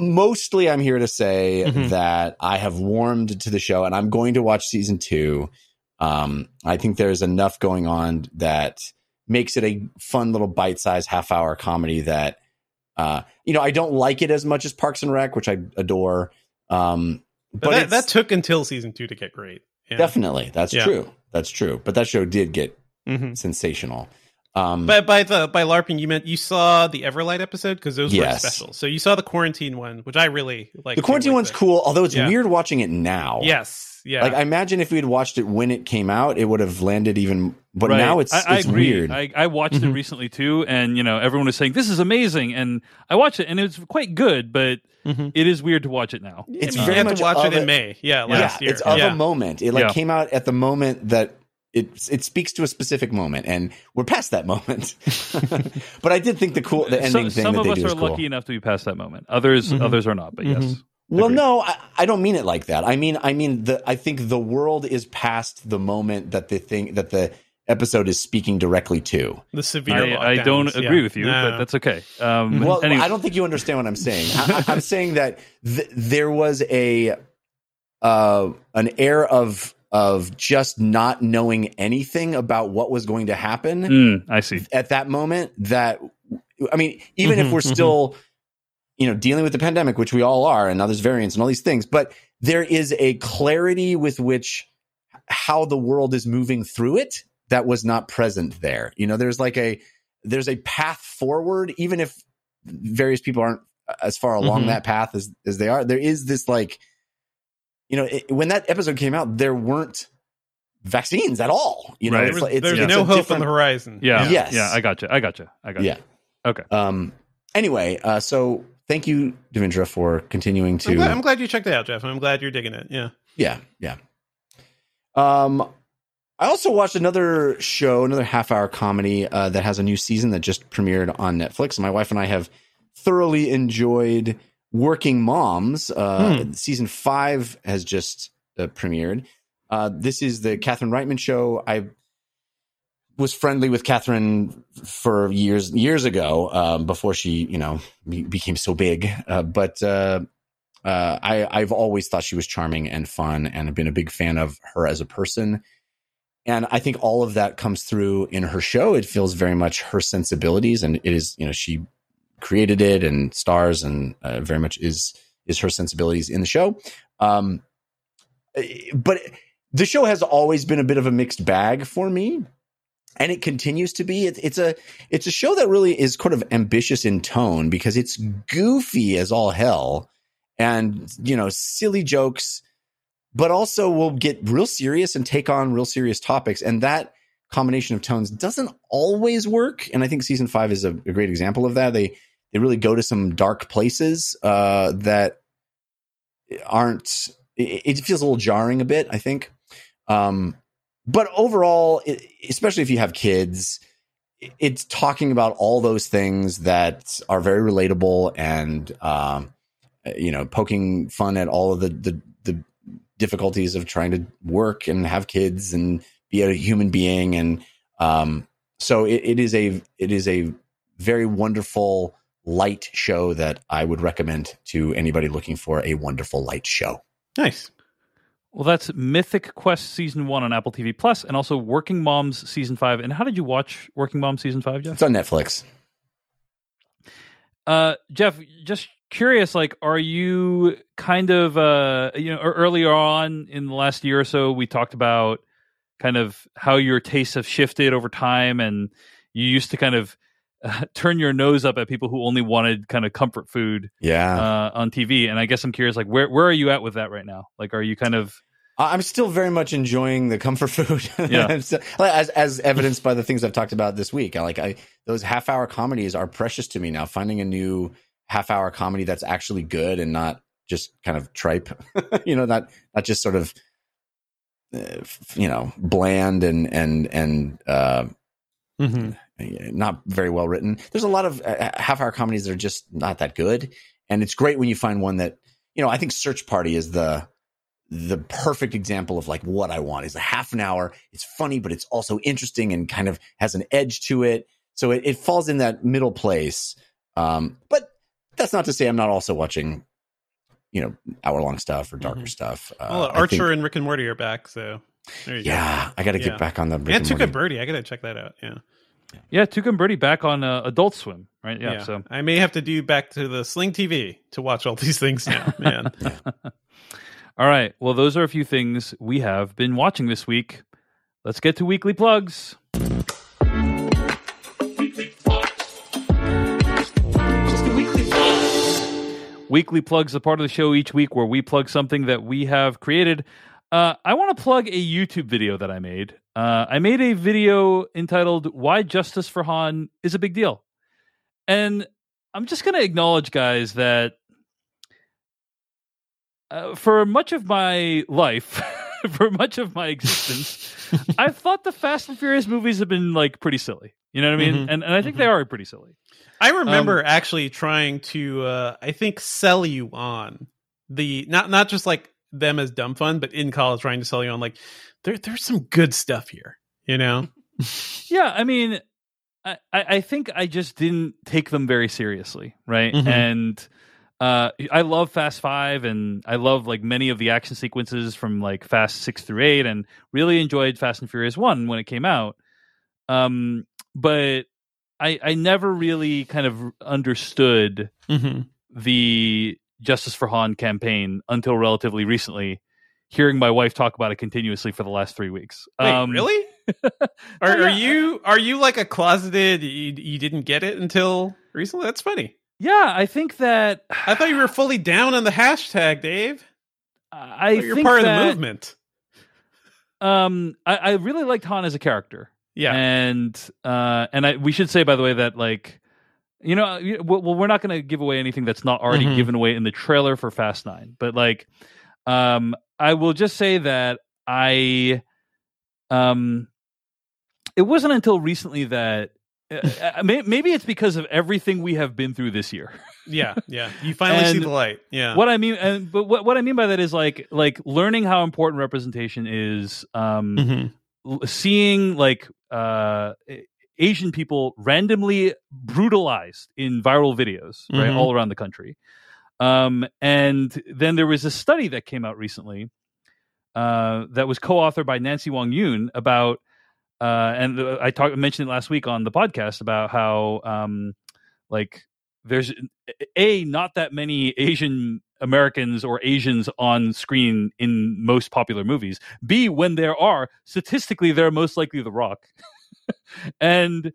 Mostly, I'm here to say Mhm. that I have warmed to the show, and I'm going to watch season two. Um, I think there's enough going on that makes it a fun little bite-sized half-hour comedy that uh, you know I don't like it as much as Parks and Rec, which I adore. Um, But, but that, that took until season two to get great. Yeah. definitely that's Yeah. true. That's true. But that show did get Mhm. sensational. Um, But by the by LARPing, you meant you saw the Everlight episode because those Yes. were special. So you saw the quarantine one, which I really like. the quarantine one's the- cool, although it's Yeah. weird watching it now. Yes, yeah. Like I imagine if we had watched it when it came out, it would have landed even. But Right. now it's I, I it's agree. weird. I, I watched it Mhm. recently too, and you know everyone was saying this is amazing, and I watched it and it was quite good, but Mhm. it is weird to watch it now. It's I mean, very you had much to watch of it in a- May. Yeah, yeah, year. it's of yeah. a moment. It like Yeah. came out at the moment that it it speaks to a specific moment, and we're past that moment. but I did think the cool the ending So- thing some that of they us do are is cool. lucky enough to be past that moment. Others, Mhm. others are not. But yes, Mhm. Well, Agreed. no, I, I don't mean it like that. I mean, I mean the I think the world is past the moment that the thing that the episode is speaking directly to. the severe. I, I don't lockdowns, agree yeah. with you, No. but that's okay. Um, Well, anyway, I don't think you understand what I'm saying. I, I- I'm saying that th- there was a uh, an air of of just not knowing anything about what was going to happen Mm, I see. at that moment. That I mean, even if Mhm, we're mhm. still you know dealing with the pandemic, which we all are, and now there's variants and all these things, but there is a clarity with which how the world is moving through it that was not present there. You know, there's like a there's a path forward, even if various people aren't as far along Mhm. that path as as they are. There is this like, you know, it, when that episode came out, there weren't vaccines at all. You know, Right. It's was, like- it's, there's it's no a hope different- on the horizon. Yeah, Yes. yeah, I got you. I got you. I got you. Yeah. Okay. Um. Anyway, uh, so thank you, Devindra, for continuing to. I'm glad, I'm glad you checked it out, Jeff. and I'm glad you're digging it. Yeah. Yeah, yeah. Um, I also watched another show, another half-hour comedy uh, that has a new season that just premiered on Netflix. My wife and I have thoroughly enjoyed Working Moms. Uh, Season five has just uh, premiered. Uh, this is the Catherine Reitman show. I was friendly with Catherine for years years ago um, before she, you know, be- became so big. Uh, but uh, uh, I, I've always thought she was charming and fun, and have been a big fan of her as a person. And I think all of that comes through in her show. It feels very much her sensibilities, and it is, you know, she created it and stars, and uh, very much is is her sensibilities in the show. Um, but the show has always been a bit of a mixed bag for me. And it continues to be. It, it's a it's a show that really is kind of ambitious in tone because it's goofy as all hell, and you know silly jokes, but also will get real serious and take on real serious topics, and that combination of tones doesn't always work. And I think season five is a, a great example of that. They they really go to some dark places uh, that aren't. It, it feels a little jarring a bit. I think. Um, but overall, especially if you have kids, it's talking about all those things that are very relatable and, um, you know, poking fun at all of the, the, the difficulties of trying to work and have kids and be a human being. And, um, so it, it is a, it is a very wonderful light show that I would recommend to anybody looking for a wonderful light show. Nice. Well, that's Mythic Quest season one on Apple TV Plus, and also Working Moms season five. And how did you watch Working Moms season five, Jeff? It's on Netflix. Uh, Jeff, just curious, like, are you kind of, uh, you know, earlier on in the last year or so, we talked about kind of how your tastes have shifted over time, and you used to kind of uh, turn your nose up at people who only wanted kind of comfort food yeah uh, on TV and I guess I'm curious like where where are you at with that right now like are you kind of I'm still very much enjoying the comfort food. Yeah. as as evidenced by the things I've talked about this week. I like I those half hour comedies are precious to me now. Finding a new half hour comedy that's actually good and not just kind of tripe. you know, not not just sort of uh, you know bland and and and uh, mm-hmm. not very well written. There's a lot of uh, half hour comedies that are just not that good, and it's great when you find one that you know. I think Search Party is the the perfect example of like what I want is a half an hour. It's funny, but it's also interesting and kind of has an edge to it. So it, it falls in that middle place. Um, but that's not to say I'm not also watching, you know, hour long stuff or darker mm-hmm. stuff. Uh, well, Archer think, and Rick and Morty are back, so yeah, go. I got to yeah. get back on the Rick and, and Tuca Birdie. I got to check that out. Yeah. Yeah, Tuca and Birdie back on uh, Adult Swim, right? Yeah, yeah, So I may have to do back to the Sling TV to watch all these things now, man. All right. Well, those are a few things we have been watching this week. Let's get to weekly plugs. Weekly plugs a part of the show each week where we plug something that we have created. Uh, I want to plug a YouTube video that I made. Uh, I made a video entitled "Why Justice for Han is a Big Deal," and I'm just going to acknowledge, guys, that uh, for much of my life, for much of my existence, I've thought the Fast and Furious movies have been like pretty silly. You know what I mean? Mm-hmm. And and I think mm-hmm. they are pretty silly. I remember um, actually trying to, uh, I think, sell you on the not not just like them as dumb fun, but in college trying to sell you on like there there's some good stuff here. You know? yeah, I mean, I I think I just didn't take them very seriously, right? Mm-hmm. And uh, I love Fast Five, and I love like many of the action sequences from like Fast Six through Eight, and really enjoyed Fast and Furious One when it came out. Um, but I I never really kind of understood mm-hmm. the Justice for Han campaign until relatively recently. Hearing my wife talk about it continuously for the last three weeks. Wait, um, really? are, are you are you like a closeted? You, you didn't get it until recently. That's funny. Yeah, I think that I thought you were fully down on the hashtag, Dave. I, you're part that, of the movement. Um, I, I, really liked Han as a character. Yeah, and uh, and I we should say by the way that like, you know, well, we're not going to give away anything that's not already mm-hmm. given away in the trailer for Fast Nine, but like, um, I will just say that I, um, it wasn't until recently that uh, uh, maybe it's because of everything we have been through this year. yeah, yeah. You finally see the light. Yeah. What I mean, and but what what I mean by that is like like learning how important representation is. Um, mm-hmm. seeing like uh Asian people randomly brutalized in viral videos, right, mm-hmm. all around the country. Um, and then there was a study that came out recently uh, that was co-authored by Nancy Wang Yuen about uh, and I talked mentioned it last week on the podcast about how um, like there's a not that many Asian Americans or Asians on screen in most popular movies. B when there are statistically they're most likely The Rock. and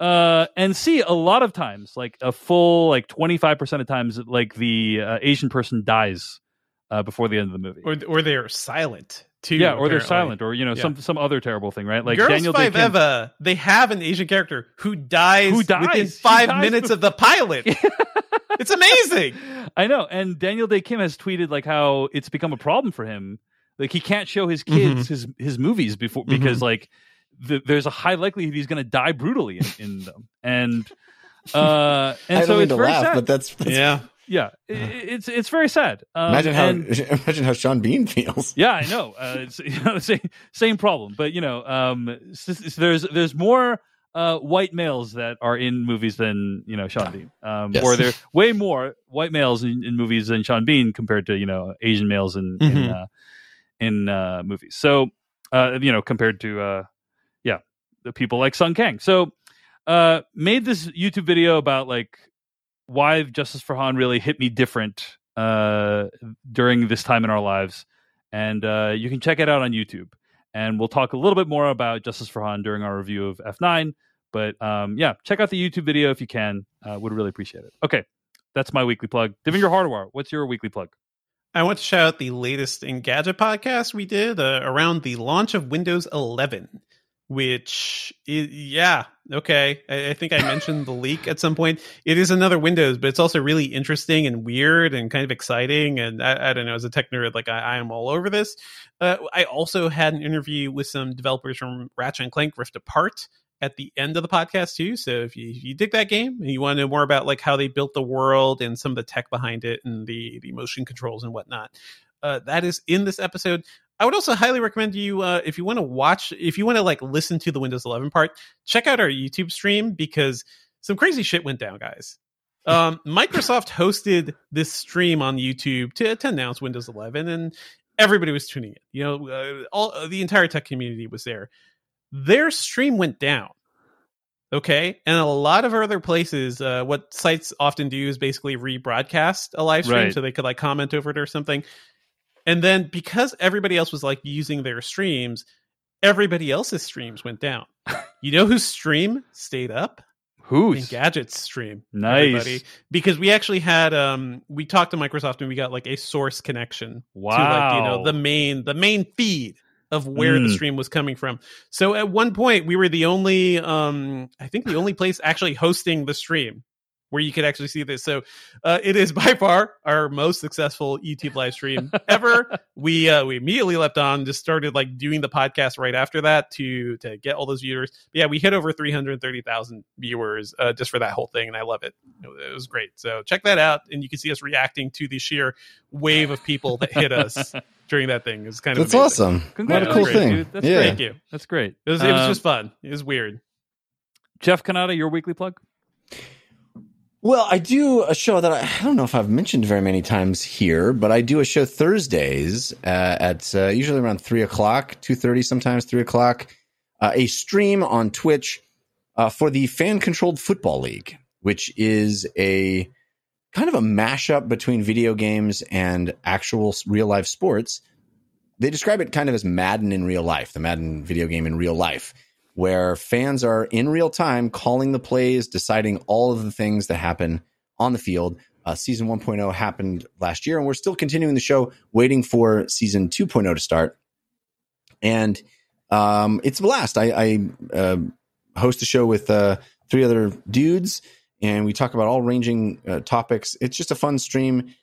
uh and see a lot of times like a full like 25% of times like the uh, asian person dies uh before the end of the movie or or they're silent too. yeah or they're silent or you know Yeah. some some other terrible thing right like Girls daniel Day Five Kim- Eva, they have an Asian character who dies, Who dies. within five dies minutes bef- of the pilot. it's amazing. I know. And Daniel Dae Kim has tweeted like how it's become a problem for him. Like he can't show his kids Mm-hmm. his his movies before because like the, there's a high likelihood he's going to die brutally in, in them. And uh and I so don't mean it's to very laugh, sad. but that's, that's Yeah. Yeah, i- i- it's it's very sad. Um, imagine how and- imagine how Sean Bean feels. yeah, I know. Uh, it's you know, same same problem, but you know, um, there's there's more uh, white males that are in movies than you know Sean Bean, um, Yes. or there way more white males in, in movies than Sean Bean compared to you know Asian males in in, Mhm. uh, in uh, movies. So uh, you know, compared to uh, yeah, the people like Sung Kang. So uh, made this YouTube video about like why Justice for Han really hit me different uh, during this time in our lives, and uh, you can check it out on YouTube. And we'll talk a little bit more about Justice for Han during our review of F9. But um, yeah, check out the YouTube video if you can. Uh, would really appreciate it. Okay, that's my weekly plug. Devindra Hardawar, what's your weekly plug? I want to shout out the latest Engadget podcast we did uh, around the launch of Windows 11, which, is, yeah, okay. I, I think I mentioned the leak at some point. It is another Windows, but it's also really interesting and weird and kind of exciting. And I, I don't know, as a tech nerd, like I, I am all over this. Uh, I also had an interview with some developers from Ratchet and Clank Rift Apart at the end of the podcast too. So if you, if you dig that game and you want to know more about like how they built the world and some of the tech behind it and the the motion controls and whatnot, uh, that is in this episode. I would also highly recommend you uh, if you want to watch, if you want to like listen to the Windows 11 part, check out our YouTube stream because some crazy shit went down, guys. Um, Microsoft hosted this stream on YouTube to, to announce Windows 11, and everybody was tuning in. You know, uh, all the entire tech community was there their stream went down. Okay. And a lot of other places, uh, what sites often do is basically rebroadcast a live stream Right. so they could like comment over it or something. And then because everybody else was like using their streams, everybody else's streams went down. You know whose stream stayed up? Who's Gadget's stream. nice? everybody. Because we actually had um we talked to Microsoft and we got like a source connection Wow. to like you know the main the main feed of where the Mm. stream was coming from. So at one point we were the only um I think the only place actually hosting the stream where you could actually see this. So uh, it is by far our most successful YouTube live stream ever. we uh, we immediately leapt on, just started like doing the podcast right after that to to get all those viewers. But yeah, we hit over three hundred thirty thousand viewers uh, just for that whole thing, and I love it. It was- It was great. So check that out, and you can see us reacting to the sheer wave of people that hit us during that thing. It was kind of That's amazing. awesome. What a cool Congratulations, thing. dude. That's yeah. great. Thank you. That's great. It was it was Um, just fun. It was weird. Jeff Cannata, your weekly plug. Well, I do a show that I, I don't know if I've mentioned very many times here, but I do a show Thursdays uh, at uh, usually around three o'clock, two thirty, sometimes three o'clock. Uh, a stream on Twitch uh, for the Fan Controlled Football League, which is a kind of a mashup between video games and actual real life sports. They describe it kind of as Madden in real life, the Madden video game in real life where fans are in real time calling the plays, deciding all of the things that happen on the field. Uh, season 1.0 happened last year, and we're still continuing the show, waiting for season 2.0 to start. And um, it's a blast. I, I uh, host a show with uh, three other dudes, and we talk about all ranging uh, topics. It's just a fun stream.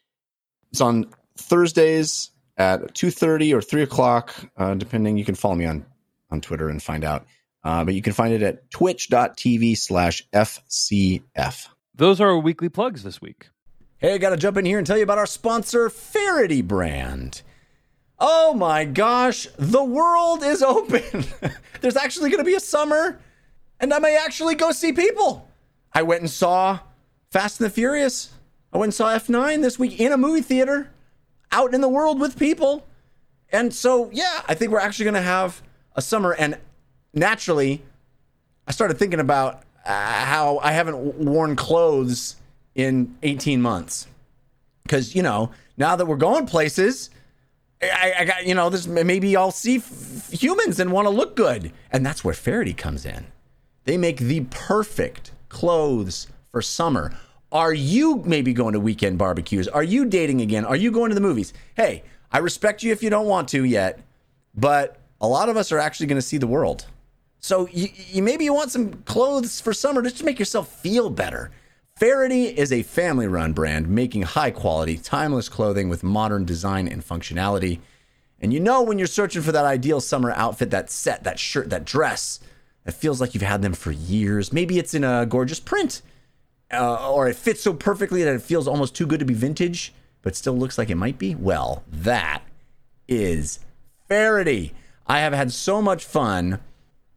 It's on Thursdays at 2.30 or 3 o'clock, uh, depending. You can follow me on, on Twitter and find out. Uh, but you can find it at twitch.tv slash FCF. Those are our weekly plugs this week. Hey, I got to jump in here and tell you about our sponsor, Faherty Brand. Oh my gosh, the world is open. There's actually going to be a summer, and I may actually go see people. I went and saw Fast and the Furious. I went and saw F9 this week in a movie theater, out in the world with people. And so, yeah, I think we're actually going to have a summer. And naturally, I started thinking about uh, how I haven't worn clothes in 18 months. Because, you know, now that we're going places, I, I got, you know, this maybe I'll see f- humans and want to look good. And that's where Faherty comes in. They make the perfect clothes for summer. Are you maybe going to weekend barbecues? Are you dating again? Are you going to the movies? Hey, I respect you if you don't want to yet, but a lot of us are actually going to see the world. So you, you maybe you want some clothes for summer just to make yourself feel better. Faherty is a family run brand making high quality, timeless clothing with modern design and functionality. And you know when you're searching for that ideal summer outfit, that set, that shirt, that dress, that feels like you've had them for years. Maybe it's in a gorgeous print, uh, or it fits so perfectly that it feels almost too good to be vintage, but still looks like it might be. Well, that is Faherty. I have had so much fun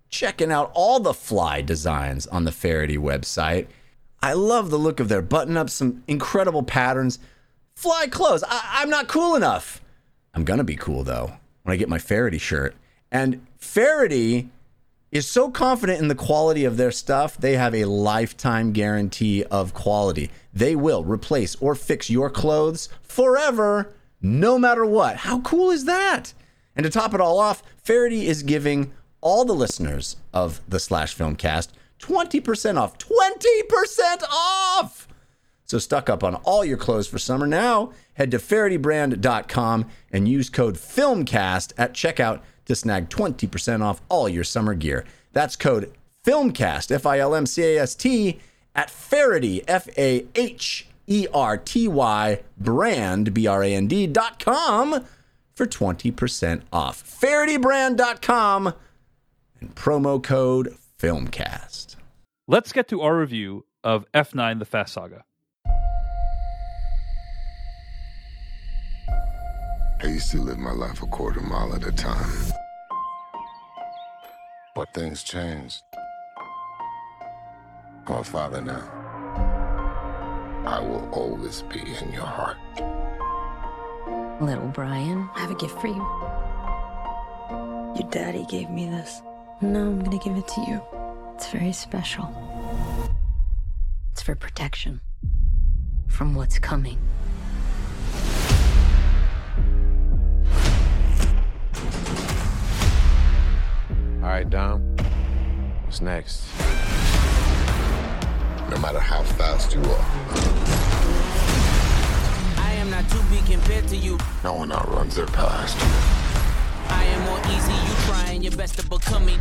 checking out all the fly designs on the Faherty website. I love the look of their button ups, some incredible patterns. Fly clothes. I- am not cool enough. I'm going to be cool though when I get my Faherty shirt. And Faherty is so confident in the quality of their stuff, they have a lifetime guarantee of quality. They will replace or fix your clothes forever, no matter what. How cool is that? And to top it all off, Faherty is giving all the listeners of the Slash Filmcast 20% off. 20% off! So stuck up on all your clothes for summer now. Head to fahertybrand.com and use code FILMCAST at checkout to snag 20% off all your summer gear. That's code FILMCAST, F I L M C A S T, at Faherty, F A H E R T Y, brand, B R A N D dot com for 20% off. FahertyBrand.com and promo code FILMCAST. Let's get to our review of F9 The Fast Saga. I used to live my life a quarter mile at a time. But things changed. I'm a father now. I will always be in your heart. Little Brian, I have a gift for you. Your daddy gave me this. No, I'm gonna give it to you. It's very special. It's for protection from what's coming. All right, Dom. What's next? No matter how fast you are, I am not to be compared to you. no one outruns their past. I am more easy, you trying your best to become me.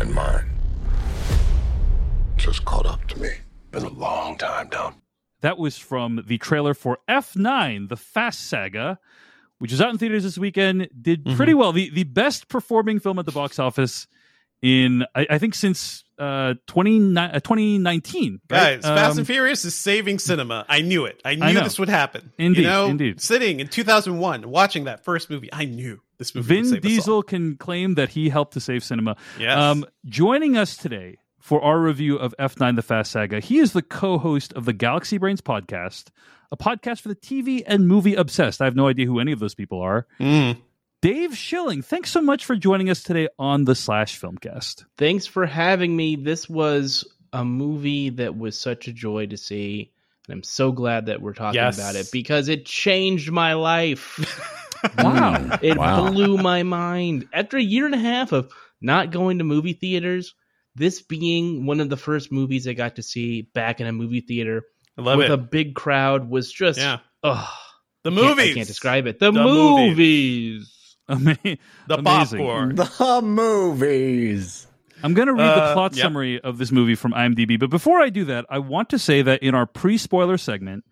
And mine just caught up to me. Been a long time, Dom. That was from the trailer for F9, The Fast Saga, which is out in theaters this weekend. Did mm-hmm. pretty well. The the best performing film at the box office in I, I think since uh, 20, uh 2019. right? Guys, Fast Um, and Furious is saving cinema. I knew it. I knew know. this would happen. Indeed, you know, indeed. Sitting in 2001, watching that first movie, I knew this movie. Vin save us all. Diesel can claim that he helped to save cinema. Yes. joining us today for our review of F9 The Fast Saga, he is the co host of the Galaxy Brains podcast, a podcast for the TV and movie obsessed. I have no idea who any of those people are. Mm. Dave Schilling, thanks so much for joining us today on the Slash Filmcast. Thanks for having me. This was a movie that was such a joy to see. And I'm so glad that we're talking Yes. about it because it changed my life. Wow. It Wow. blew my mind. After a year and a half of not going to movie theaters, this being one of the first movies I got to see back in a movie theater love with it. a big crowd was just, yeah. ugh, The can't- movies. I can't describe it. The, The movies. movies. Ama- The amazing. popcorn. The movies. I'm going to read the Uh, plot yep. summary of this movie from IMDb. But before I do that, I want to say that in our pre spoiler segment,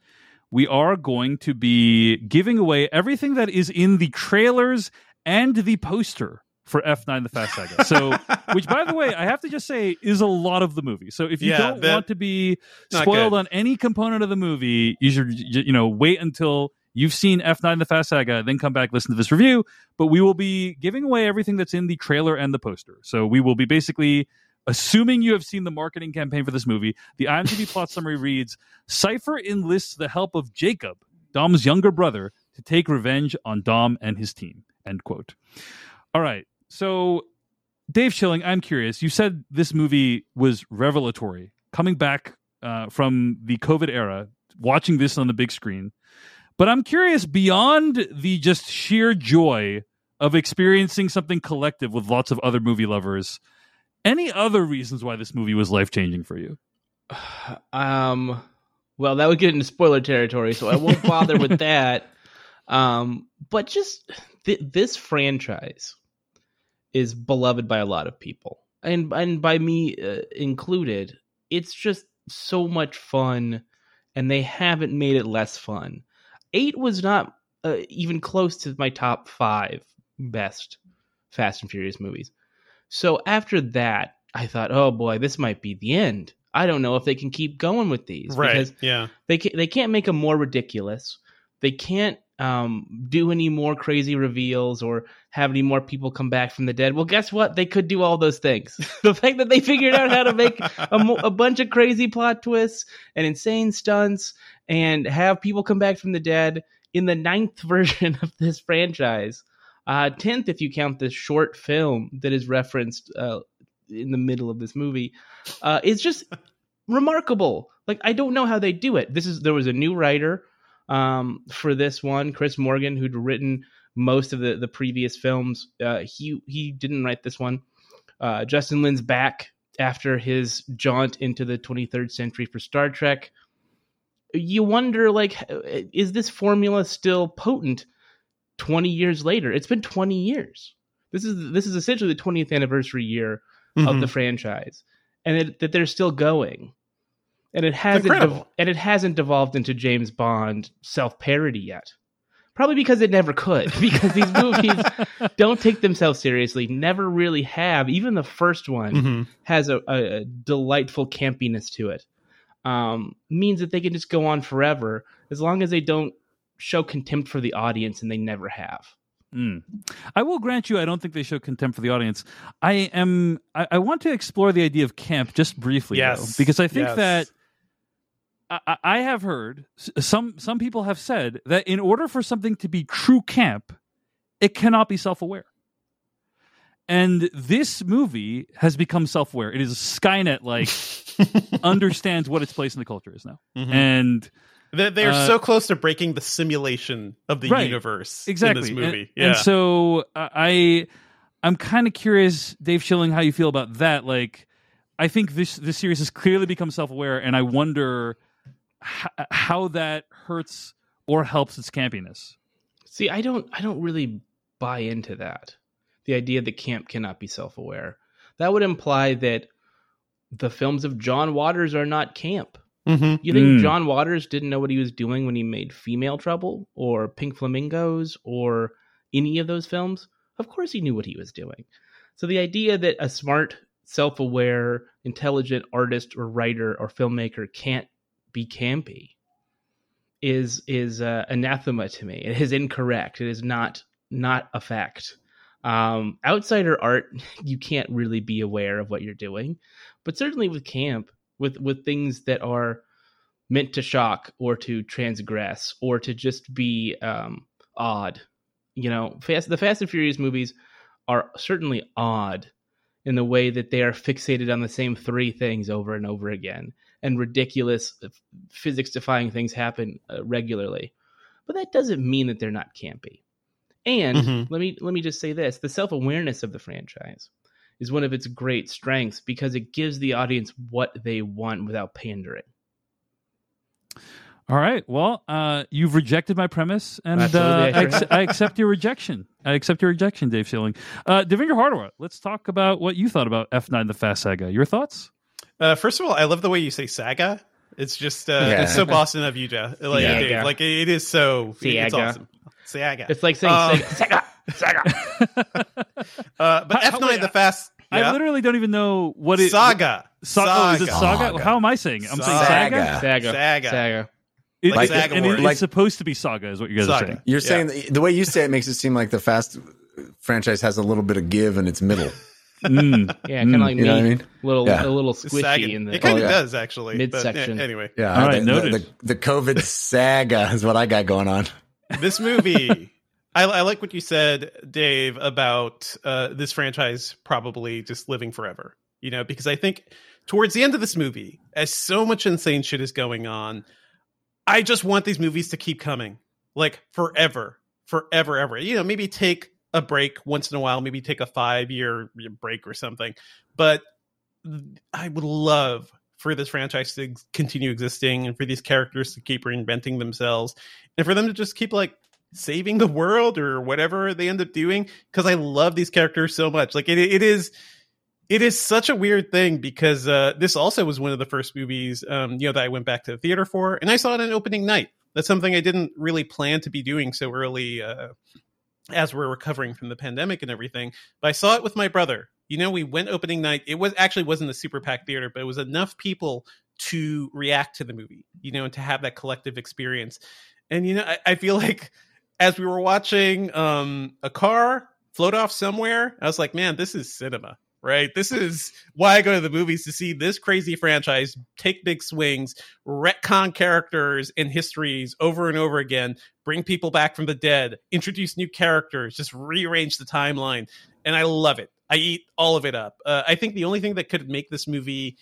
we are going to be giving away everything that is in the trailers and the poster for F9 The Fast Saga. So, which by the way, I have to just say is a lot of the movie. So if you Yeah, don't that- want to be spoiled on any component of the movie, you should, you know, wait until you've seen F9 The Fast Saga, then come back, listen to this review. But we will be giving away everything that's in the trailer and the poster. So we will be basically assuming you have seen the marketing campaign for this movie. The IMDb plot summary reads Cypher enlists the help of Jacob, Dom's younger brother, to take revenge on Dom and his team. End quote. All right. So, Dave Schilling, I'm curious. You said this movie was revelatory. Coming back uh, from the COVID era, watching this on the big screen. But I'm curious beyond the just sheer joy of experiencing something collective with lots of other movie lovers. Any other reasons why this movie was life changing for you? Um, well, that would get into spoiler territory, so I won't bother with that. Um, but just th- this franchise is beloved by a lot of people, and and by me uh, included. It's just so much fun, and they haven't made it less fun. Eight was not uh, even close to my top five best Fast and Furious movies. So after that, I thought, oh boy, this might be the end. I don't know if they can keep going with these Right. because Yeah. they can, they can't make them more ridiculous. They can't um, do any more crazy reveals or have any more people come back from the dead. Well, guess what? They could do all those things. the fact that they figured out how to make a, a bunch of crazy plot twists and insane stunts and have people come back from the dead in the ninth version of this franchise. Uh, tenth, if you count the short film that is referenced uh, in the middle of this movie, uh, it's just remarkable. Like I don't know how they do it. This is there was a new writer um, for this one, Chris Morgan, who'd written most of the the previous films. Uh, he he didn't write this one. Uh, Justin Lin's back after his jaunt into the 23rd century for Star Trek. You wonder, like, is this formula still potent 20 years later? It's been 20 years. This is this is essentially the 20th anniversary year of Mhm. the franchise, and it, that they're still going, and it hasn't incredible. dev- and it hasn't devolved into James Bond self parody yet. Probably because it never could, because these movies don't take themselves seriously, never really have. Even the first one Mhm. has a, a, a delightful campiness to it. Um, means that they can just go on forever as long as they don't show contempt for the audience, and they never have. Mm. I will grant you, I don't think they show contempt for the audience. I am. I, I want to explore the idea of camp just briefly, though, Yes. because I think Yes. that I, I- have heard some some people have said that in order for something to be true camp, it cannot be self aware. And this movie has become self aware. It is Skynet like understands what its place in the culture is now, Mhm. and They, they are Uh, so close to breaking the simulation of the Right. universe exactly in this movie. And, yeah. and so uh, I, I'm kind of curious, Dave Schilling, how you feel about that. Like, I think this this series has clearly become self aware, and I wonder h- how that hurts or helps its campiness. See, I don't I don't really buy into that. The idea that camp cannot be self-aware. That would imply that the films of John Waters are not camp. Mhm. You think Mm. John Waters didn't know what he was doing when he made Female Trouble or Pink Flamingos or any of those films? Of course he knew what he was doing. So the idea that a smart, self-aware, intelligent artist or writer or filmmaker can't be campy is is uh, anathema to me. It is incorrect. It is not not a fact. Um, outsider art, you can't really be aware of what you're doing, but certainly with camp, with with things that are meant to shock or to transgress or to just be um, odd. You know, fast the Fast and Furious movies are certainly odd in the way that they are fixated on the same three things over and over again, and ridiculous physics defying things happen uh, regularly. But that doesn't mean that they're not campy. And Mhm. let me let me just say this: the self awareness of the franchise is one of its great strengths because it gives the audience what they want without pandering. All right. Well, uh, you've rejected my premise, and uh, I I, sure ac- have. I accept your rejection. I accept your rejection, Dave Schilling. Uh, Devindra Hardawar, let's talk about what you thought about F9 The Fast Saga. Your thoughts? Uh, first of all, I love the way you say saga. It's just uh, Yeah. it's so Boston of you, Jeff. Like, Saga. Dave. like it is so it's Saga. awesome. Saga. It's like saying Um, Sega, Sega. Uh, but How- F nine the fast. I literally don't even know what it saga. Sa- oh, is it Saga. saga? Saga. How am I saying it? I'm saying Saga. saga. Saga, Saga. Saga. It- Like Saga and it- Wars. it's Like- supposed to be saga, is what you guys are saying. You're Yeah. saying the, the way you say it makes it seem like the Fast franchise has a little bit of give in its middle. Mm. Yeah, kind of like You me, know what I mean? little Yeah. a little squishy sagging. in the. it kind Oh, of yeah. does actually. but, Midsection. yeah, anyway, Yeah. All right, the, noted. The, the, the COVID saga is what I got going on. this movie. I, I like what you said, Dave, about uh, this franchise probably just living forever. You know, because I think towards the end of this movie, as so much insane shit is going on, I just want these movies to keep coming, like forever, forever, ever. You know, maybe take a break once in a while, maybe take a five year break or something. But I would love for this franchise to continue existing and for these characters to keep reinventing themselves and for them to just keep like saving the world or whatever they end up doing because I love these characters so much. Like it, it is it is such a weird thing because uh, this also was one of the first movies um, you know that I went back to the theater for, and I saw it on opening night. That's something I didn't really plan to be doing so early uh, as we're recovering from the pandemic and everything. But I saw it with my brother. You know, we went opening night. It was actually wasn't a super packed theater, but it was enough people to react to the movie. You know, and to have that collective experience. And you know, I, I feel like as we were watching um, a car float off somewhere, I was like, man, this is cinema right? This is why I go to the movies to see this crazy franchise take big swings, retcon characters and histories over and over again, bring people back from the dead, introduce new characters, just rearrange the timeline. And I love it. I eat all of it up. Uh, I think the only thing that could make this movie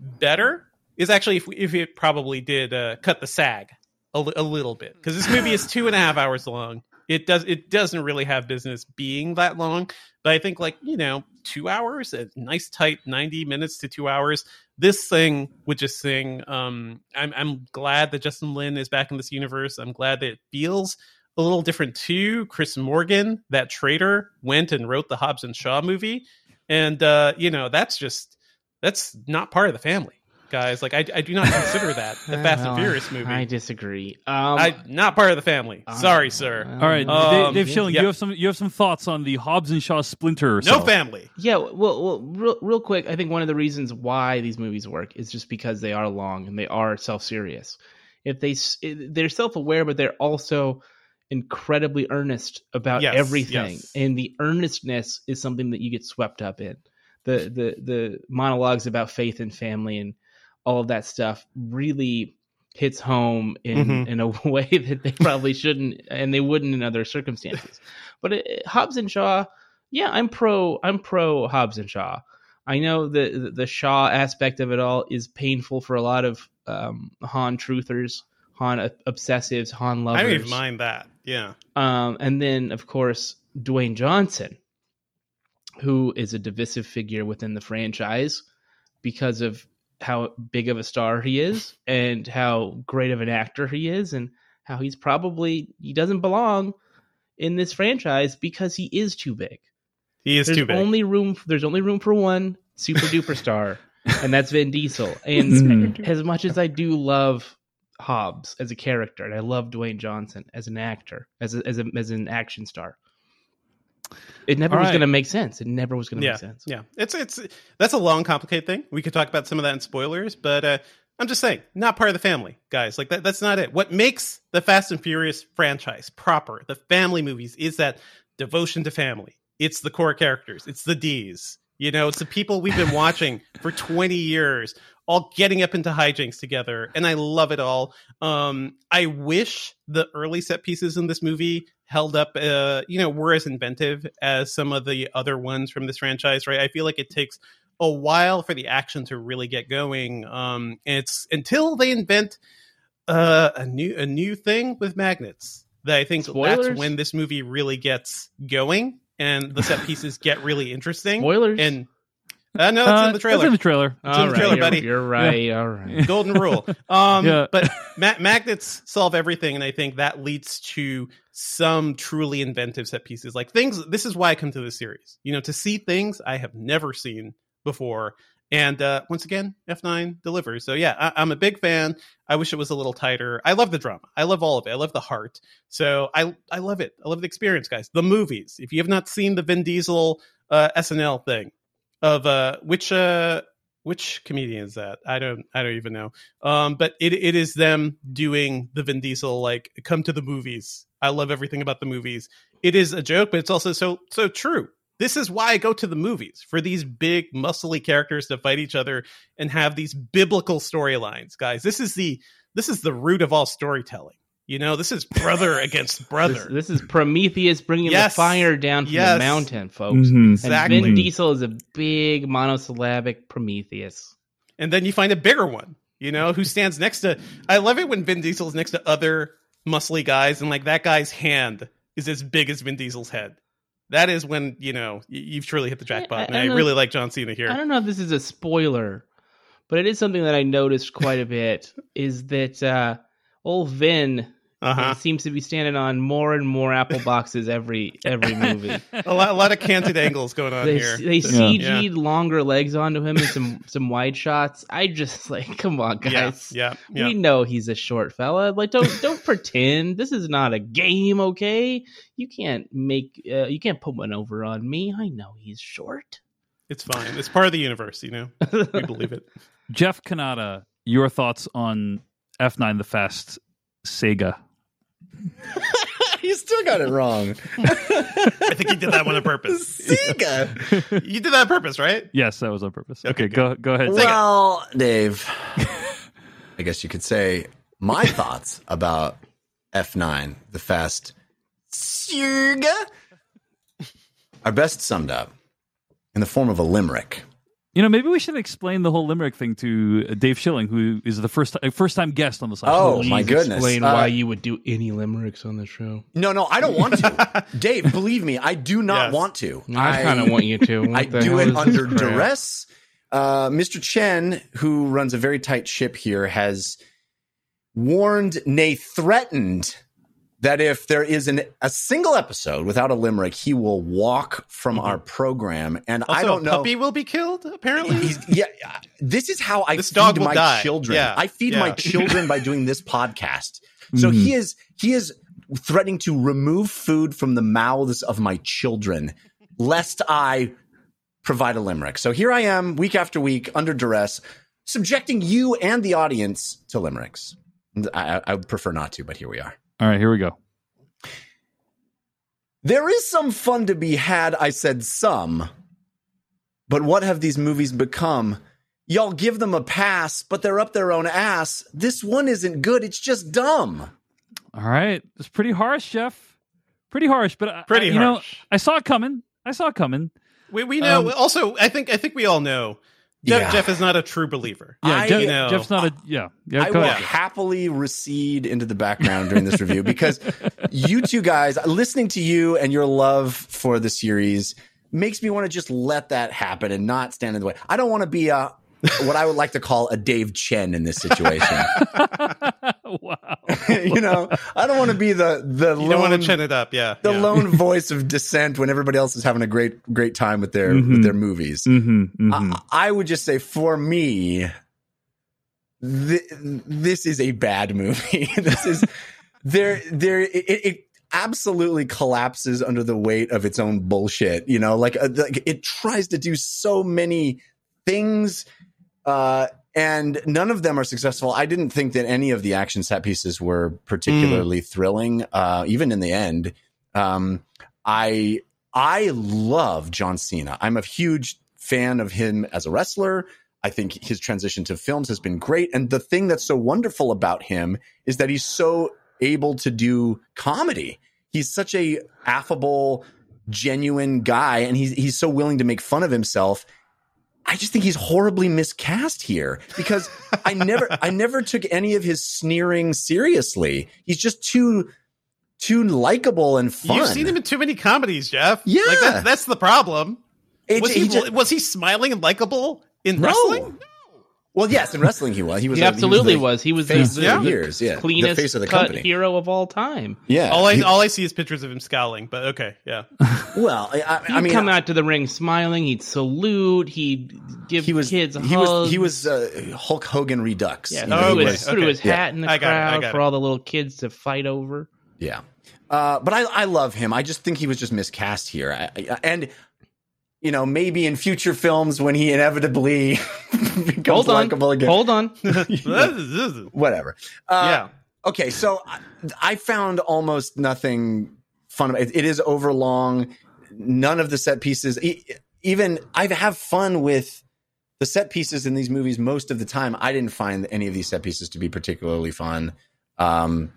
better is actually if, if it probably did uh, cut the sag a, a little bit because this movie is two and a half hours long it does it doesn't really have business being that long but i think like you know two hours a nice tight 90 minutes to two hours. This thing would just sing um i'm, I'm glad that justin lin is back in this universe. I'm glad that it feels a little different too chris morgan that traitor went and wrote the hobbs and shaw movie. And uh you know that's just that's not part of the family guys. Like I, I do not consider that the Fast and Furious movie. I disagree. Um, I not part of the family. uh, Sorry, sir. All right, Um, Dave, Dave Schilling, yeah. you have some you have some thoughts on the Hobbs and Shaw Splinter? No cell. family. Yeah, well, well, real, real quick, I think one of the reasons why these movies work is just because they are long and they are self-serious. If they they're self-aware, but they're also incredibly earnest about Yes, everything, yes. and the earnestness is something that you get swept up in. The the the monologues about faith and family and all of that stuff really hits home in Mhm. in a way that they probably shouldn't and they wouldn't in other circumstances. But it, Hobbs and Shaw, yeah, I'm pro. I'm pro Hobbs and Shaw. I know the the, the Shaw aspect of it all is painful for a lot of um, Han truthers, Han obsessives, Han lovers. I don't even mind that. Yeah. Um, and then, of course, Dwayne Johnson, who is a divisive figure within the franchise because of how big of a star he is and how great of an actor he is and how he's probably he doesn't belong in this franchise because he is too big. He is there's too big. only room there's only room for one super duper star and that's Vin Diesel. And Mhm. as much as I do love Hobbs as a character, and I love Dwayne Johnson as an actor, as a, as a, as an action star, it never All was right. going to make sense. It never was going to yeah. make sense. Yeah. It's it's that's a long, complicated thing. We could talk about some of that in spoilers, but uh, I'm just saying, not part of the family, guys. Like that. That's not it. What makes the Fast and Furious franchise proper, the family movies, is that devotion to family. It's the core characters. It's the D's. You know, it's the people we've been watching for 20 years, all getting up into hijinks together, and I love it all. Um, I wish the early set pieces in this movie held up, uh, you know, were as inventive as some of the other ones from this franchise. Right? I feel like it takes a while for the action to really get going. Um, and it's until they invent uh, a new a new thing with magnets that I think Spoilers? that's when this movie really gets going and the set pieces get really interesting. Spoilers. And uh, no, that's Uh, in the trailer. That's in the trailer. It's in the trailer, you're, buddy. You're right. All right. Golden rule. Um, Yeah. But ma- magnets solve everything, and I think that leads to some truly inventive set pieces. Like things. This is why I come to this series. You know, to see things I have never seen before. And uh, once again, F9 delivers. So yeah, I- I'm a big fan. I wish it was a little tighter. I love the drama. I love all of it. I love the heart. So I I love it. I love the experience, guys. The movies. If you have not seen the Vin Diesel uh, SNL thing of uh, which uh, which comedian is that? I don't I don't even know. Um, but it it is them doing the Vin Diesel like come to the movies. I love everything about the movies. It is a joke, but it's also so so true. This is why I go to the movies for these big muscly characters to fight each other and have these biblical storylines, guys. This is the this is the root of all storytelling. You know, this is brother against brother. This, this is Prometheus bringing Yes. the fire down from Yes. the mountain, folks. Mhm. Exactly. And Vin Diesel is a big monosyllabic Prometheus. and then you find a bigger one, you know, who stands next to. I love it when Vin Diesel's next to other muscly guys, and like that guy's hand is as big as Vin Diesel's head. that is when you know you've truly hit the jackpot. I- and I I, don't know- really like John Cena here. I don't know if this is a spoiler, but it is something that I noticed quite a bit. Is that uh, old Vin Uh-huh. seems to be standing on more and more apple boxes every every movie. A lot, a lot of canted angles going on they here. they Yeah. CG'd longer legs onto him and some some wide shots. I just like, come on, Yeah, guys. yeah, yeah. We know he's a short fella. Like, don't don't pretend. This is not a game, okay? You can't make uh, you can't put one over on me. I know he's short. It's fine. It's part of the universe, you know. We believe it. Jeff Cannata, your thoughts on F9 the Fast Sega? you still got it wrong. I think you did that one on purpose. Sega. You did that on purpose, right? Yes, that was on purpose. Okay, Okay, go go ahead. Well, Dave, I guess you could say my thoughts about F9, the fast Sega, are best summed up in the form of a limerick. You know, maybe we should explain the whole limerick thing to uh, Dave Schilling, who is the first first time guest on the side. Oh, my goodness. Explain Uh, why you would do any limericks on the show. No, no, I don't want to. Dave, believe me, I do not Yes. want to. I, kind of want you to. What I do hell it is this under duress. Uh, Mr. Chen, who runs a very tight ship here, has warned, nay, threatened that if there is an, a single episode without a limerick, he will walk from mm-hmm. our program. And Also, I don't know. puppy will be killed. Apparently, yeah, uh, this is how I This feed my die. children. Yeah, I feed yeah. my children by doing this podcast. So mm-hmm. he is he is threatening to remove food from the mouths of my children, lest I provide a limerick. So here I am, week after week, under duress, subjecting you and the audience to limericks. I, I- I would prefer not to, but here we are. All right, here we go. There is some fun to be had, I said some. But what have these movies become? Y'all give them a pass, but they're up their own ass. This one isn't good, it's just dumb. All right, it's pretty harsh, Jeff. Pretty harsh, but Pretty I, you know, harsh. I saw it coming. I saw it coming. we we know. Um, also, I think I think we all know Jeff, Yeah. Jeff is not a true believer. Yeah, I- Jeff, you know, Jeff's not a yeah. Yeah, I will ahead. happily recede into the background during this review because you two guys, listening to you and your love for the series makes me want to just let that happen and not stand in the way. I don't want to be a what I would like to call a Dave Chen in this situation. wow. you know, I don't want to be the the You don't want lone- to chin it up, yeah. the yeah. lone voice of dissent when everybody else is having a great great time with their Mhm. with their movies. Mm-hmm, I, I would just say for me, th- this is a bad movie. this is there there it, it absolutely collapses under the weight of its own bullshit. You know, like, uh, like it tries to do so many things. Uh, and none of them are successful. I didn't think that any of the action set pieces were particularly thrilling, uh, even in the end. Um, I I love John Cena. I'm a huge fan of him as a wrestler. I think his transition to films has been great. And the thing that's so wonderful about him is that he's so able to do comedy. He's such a affable, genuine guy, and he's he's so willing to make fun of himself. I just think he's horribly miscast here because I never I never took any of his sneering seriously. He's just too too likable and fun. You've seen him in too many comedies, Jeff. Yeah. like that's, that's the problem. It- was he, he just- was he smiling and likable in No. wrestling? Well, yes, in wrestling he was. He was He a- absolutely the was. He was the, face the, for the years. Yeah, cleanest the face of the cut company. hero of all time. Yeah. All I He- all I see is pictures of him scowling. But okay, yeah. well, I, I- He'd I mean, come out to the ring smiling. He'd salute. He'd give he was kids he hugs. was he was uh, Hulk Hogan Redux. yeah, You know, Oh, threw, he okay, his, threw his okay. hat in the I got it, crowd for it. all the little kids to fight over. Yeah. Uh, but I, I love him. I just think he was just miscast here. I, I- and, you know, maybe in future films when he inevitably becomes on, likable again. hold on. Whatever. Uh, yeah. Okay. So I, I found almost nothing fun. about it. It is overlong. None of the set pieces, e- even I have fun with the set pieces in these movies most of the time. I didn't find any of these set pieces to be particularly fun. Um,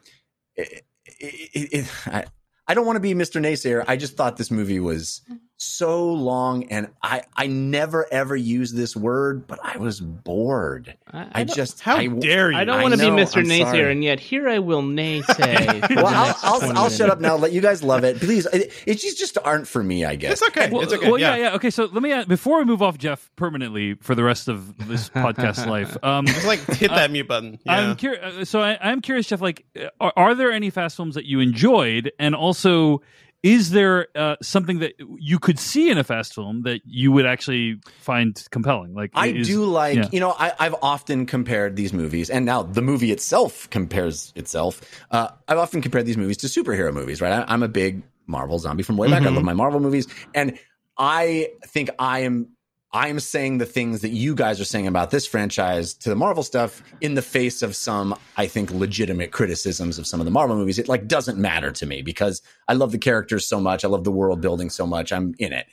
it, it, it, I, I don't want to be Mr. Naysayer. I just thought this movie was so long and I I never ever use this word, but I was bored. I, I, just How I, dare you? I don't want to be Mr. I'm Naysayer, sorry. and yet here I will naysay. for Well, I'll, I'll, I'll shut up now. Let you guys love it, please. It, it's just just aren't for me, I guess. It's okay. Well, it's okay. well, yeah. yeah, yeah. Okay, so let me ask, before we move off Jeff permanently for the rest of this podcast life. Um, Just like hit that uh, mute button. Yeah. I'm curious. Uh, so I, I'm curious, Jeff. Like, are, are there any fast films that you enjoyed, and also, is there uh, something that you could see in a fast film that you would actually find compelling? Like, I is- do like, yeah. you know, I, I've often compared these movies, and now the movie itself compares itself. Uh, I've often compared these movies to superhero movies, right? I, I'm a big Marvel zombie from way back. I Mm-hmm. love my Marvel movies, and I think I am. I am saying the things that you guys are saying about this franchise to the Marvel stuff in the face of some, I think, legitimate criticisms of some of the Marvel movies. It like doesn't matter to me because I love the characters so much. I love the world building so much. I'm in it.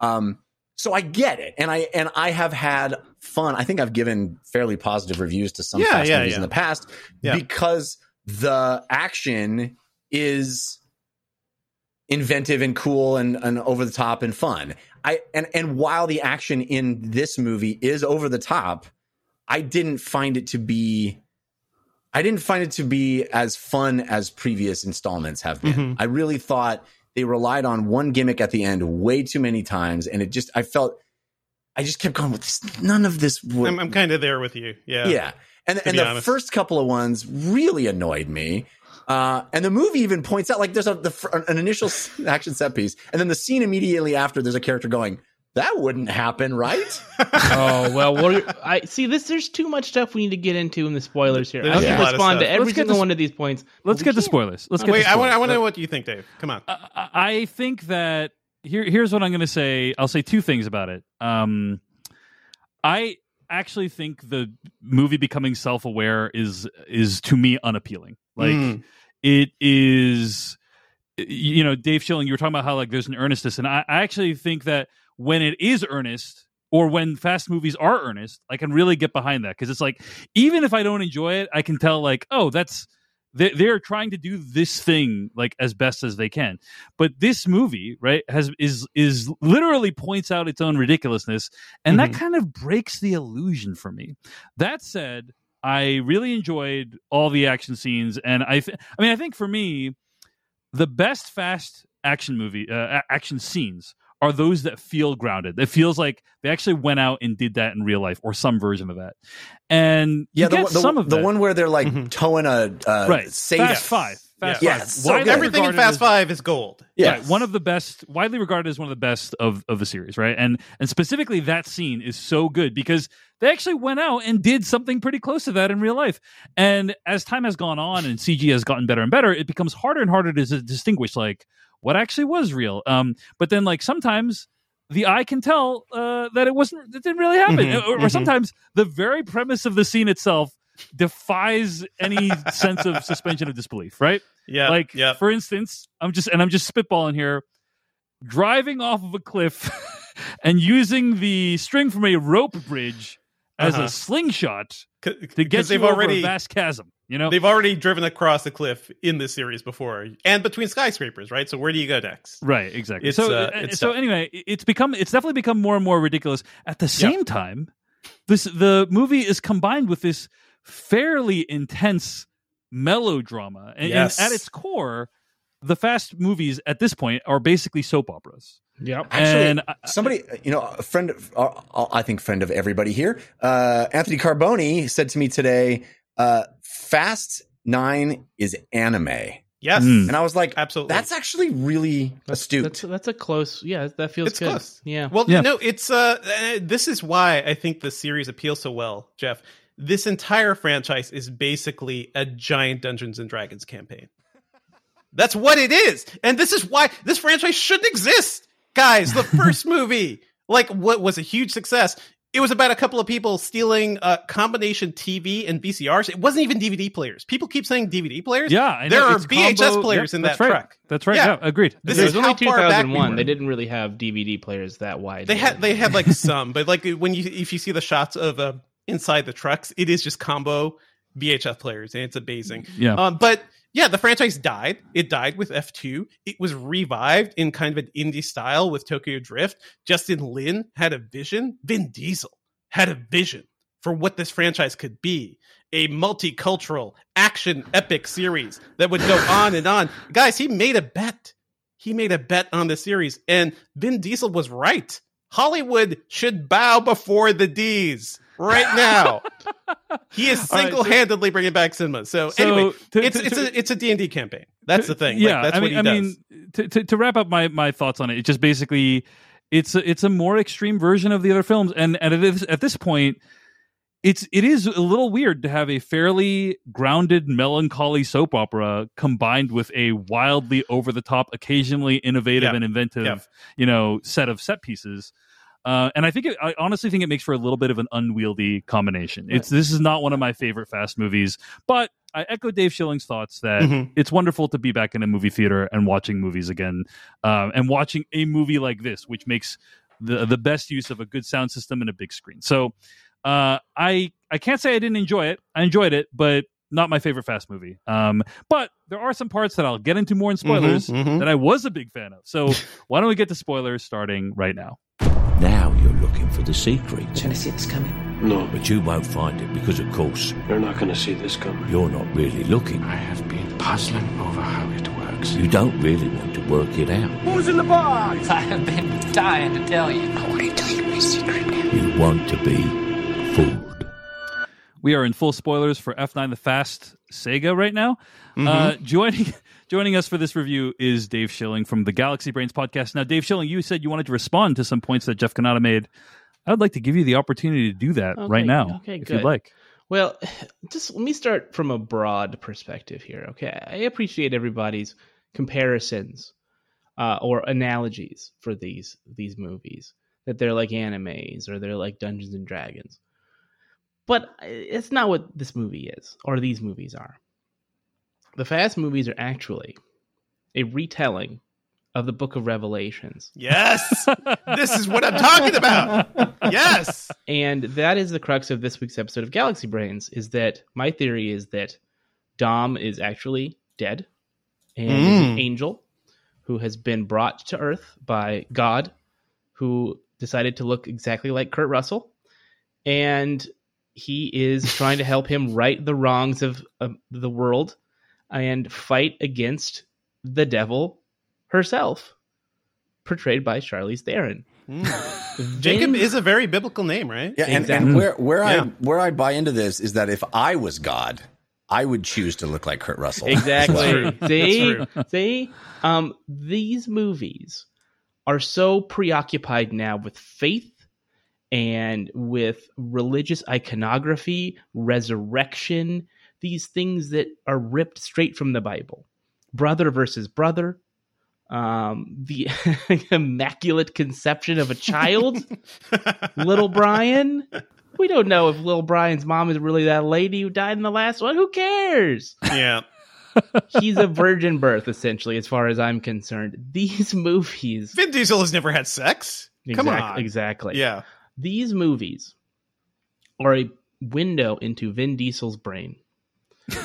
Um, so I get it, and I and I have had fun. I think I've given fairly positive reviews to some Yeah, fast yeah, movies yeah. in the past because the action is inventive and cool and, and over the top and fun. I and and while the action in this movie is over the top, I didn't find it to be I didn't find it to be as fun as previous installments have been. Mhm. I really thought they relied on one gimmick at the end way too many times and it just I felt I just kept going with this none of this would I'm, I'm kind of there with you. Yeah. yeah. And, and the honest. first couple of ones really annoyed me. Uh, and the movie even points out like there's a the, an initial action set piece, and then the scene immediately after there's a character going, "That wouldn't happen, right?" oh well, we're, I see this. There's too much stuff we need to get into in the spoilers here. There's I a can respond to every Let's get single the- one of these points. Let's get the spoilers. Let's get Wait, the I want. I want to know what you think, Dave. Come on. I I think that here here's what I'm going to say. I'll say two things about it. Um, I actually think the movie becoming self-aware is is to me unappealing. Like Mm. It is you know dave schilling you were talking about how like there's an earnestness and I, I actually think that when it is earnest or when fast movies are earnest i can really get behind that because it's like even if i don't enjoy it i can tell like oh that's they, they're trying to do this thing like as best as they can. But this movie right has is is literally points out its own ridiculousness and that mm-hmm. kind of breaks the illusion for me. That said i really enjoyed all the action scenes and i th- i mean i think for me the best fast action movie uh, action scenes are those that feel grounded. It feels like they actually went out and did that in real life or some version of that. And Yeah, you the, get the, some of the that. one where they're like Mhm. towing a uh, right safe. Fast Five. Fast Yeah. Five. Yes, so Widely. Everything in Fast as- Five is gold. Yeah, Right, one of the best, widely regarded as one of the best of, of the series, right? And and specifically that scene is so good because they actually went out and did something pretty close to that in real life. And as time has gone on and CG has gotten better and better, it becomes harder and harder to distinguish like what actually was real. Um, but then like sometimes the eye can tell uh, that it wasn't, it didn't really happen, Mhm, or, or mhm. sometimes the very premise of the scene itself defies any sense of suspension of disbelief, right? Yeah. like yeah. for instance i'm just and i'm just spitballing here driving off of a cliff and using the string from a rope bridge as Uh-huh. a slingshot to get they've you over already a vast chasm you know they've already driven across the cliff in this series before, and between skyscrapers, right? So where do you go next? right exactly It's, so uh, so tough. anyway it's become it's definitely become more and more ridiculous at the same time this the movie is combined with this fairly intense melodrama and, and at its core the fast movies at this point are basically soap operas Yeah, Actually, and I- somebody, you know, a friend, of, uh, I think friend of everybody here, uh, Anthony Carboni said to me today, uh, Fast Nine is anime. Yes, Mm. And I was like, absolutely. that's actually really astute. That's that's a close. Yeah, that feels it's good. close. Yeah. Well, Yeah. no, it's uh, uh, this is why I think the series appeals so well, Jeff. This entire franchise is basically a giant Dungeons and Dragons campaign. That's what it is, and this is why this franchise shouldn't exist, guys. The first movie, like, what was a huge success. It was about a couple of people stealing a combination TV and VCRs. It wasn't even DVD players. People keep saying DVD players. Yeah, I there know. are It's VHS combo- players yep, in that's that right. truck. That's right. Yeah. Yeah, agreed. This it is only how far back we 2001. They didn't really have DVD players that wide. They had they had like some, but like when you if you see the shots of uh, inside the trucks, it is just combo VHS players, and it's amazing. Yeah. Um, but yeah, the franchise died. It died with F2. It was revived in kind of an indie style with Tokyo Drift. Justin Lin had a vision. Vin Diesel had a vision for what this franchise could be a multicultural action epic series that would go on and on. Guys, he made a bet. He made a bet on the series, and Vin Diesel was right. Hollywood should bow before the D's right now. he is All right, so- single-handedly bringing back cinema. So, So, anyway, to- it's to- it's a it's a D and D campaign. That's the thing. Yeah, like, that's I what he I does. mean, to, to to wrap up my my thoughts on it, it just basically it's a, it's a more extreme version of the other films, and and it is at this point. It's it is a little weird to have a fairly grounded, melancholy soap opera combined with a wildly over the top, occasionally innovative Yeah. and inventive, Yeah. you know, set of set pieces. Uh, and I think it, I honestly think it makes for a little bit of an unwieldy combination. It's this is not one of my favorite fast movies, but I echo Dave Schilling's thoughts that Mhm. it's wonderful to be back in a movie theater and watching movies again, um, and watching a movie like this, which makes the the best use of a good sound system and a big screen. So, uh, I I can't say I didn't enjoy it. I enjoyed it, but not my favorite fast movie. Um, but there are some parts that I'll get into more in spoilers Mhm, mhm. that I was a big fan of. So why don't we get to spoilers starting right now? Now you're looking for the secret. You're gonna see this coming. No. But you won't find it because, of course, You're not going to see this coming. you're not really looking. I have been puzzling over how it works. You don't really want to work it out. Who's in the box? I have been dying to tell you. I want to tell you my secret. You want to be fooled. We are in full spoilers for F9 The Fast Sega right now. Mm-hmm. Uh, joining joining us for this review is Dave Schilling from the Galaxy Brains podcast. Now, Dave Schilling, you said you wanted to respond to some points that Jeff Cannata made. I would like to give you the opportunity to do that Okay, right now, okay, if good. you'd like. Well, just let me start from a broad perspective here. Okay, I appreciate everybody's comparisons uh, or analogies for these these movies that they're like animes or they're like Dungeons and Dragons, but it's not what this movie is or these movies are. The Fast movies are actually a retelling of the Book of Revelations. yes, this is what I'm talking about. Yes. And that is the crux of this week's episode of Galaxy Brains is that my theory is that Dom is actually dead and is an Mm. angel who has been brought to Earth by God who decided to look exactly like Kurt Russell and he is trying to help him right the wrongs of, of the world and fight against the devil herself portrayed by Charlize Theron. Jacob is a very biblical name, right? Yeah, and, Exactly. and where where I where I buy into this is that if I was God, I would choose to look like Kurt Russell. Exactly. See, That's see, um, these movies are so preoccupied now with faith and with religious iconography, resurrection, these things that are ripped straight from the Bible. Brother versus brother, um, the immaculate conception of a child, little Brian. We don't know if little Brian's mom is really that lady who died in the last one. Who cares? Yeah. he's a virgin birth essentially as far as i'm concerned these movies Vin Diesel has never had sex. Come on. exactly Yeah. These movies are a window into vin diesel's brain.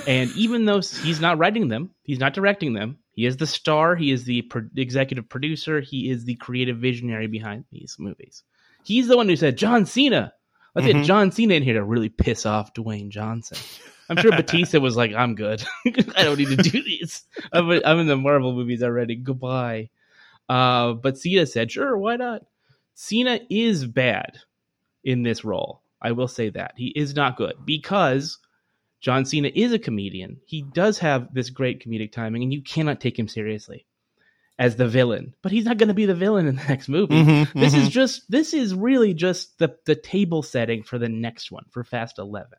And even though he's not writing them he's not directing them he is the star he is the pro- executive producer he is the creative visionary behind these movies. He's the one who said john cena. Let's Mhm. get john cena in here to really piss off dwayne johnson. I'm sure batista was like i'm good. I don't need to do these I'm, I'm in the marvel movies already. Goodbye. Uh, but cena said sure why not cena is bad in this role i will say that he is not good because John Cena is a comedian. He does have this great comedic timing, and you cannot take him seriously as the villain. But he's not going to be the villain in the next movie. Mhm, This mhm. is just this is really just the the table setting for the next one for Fast Eleven,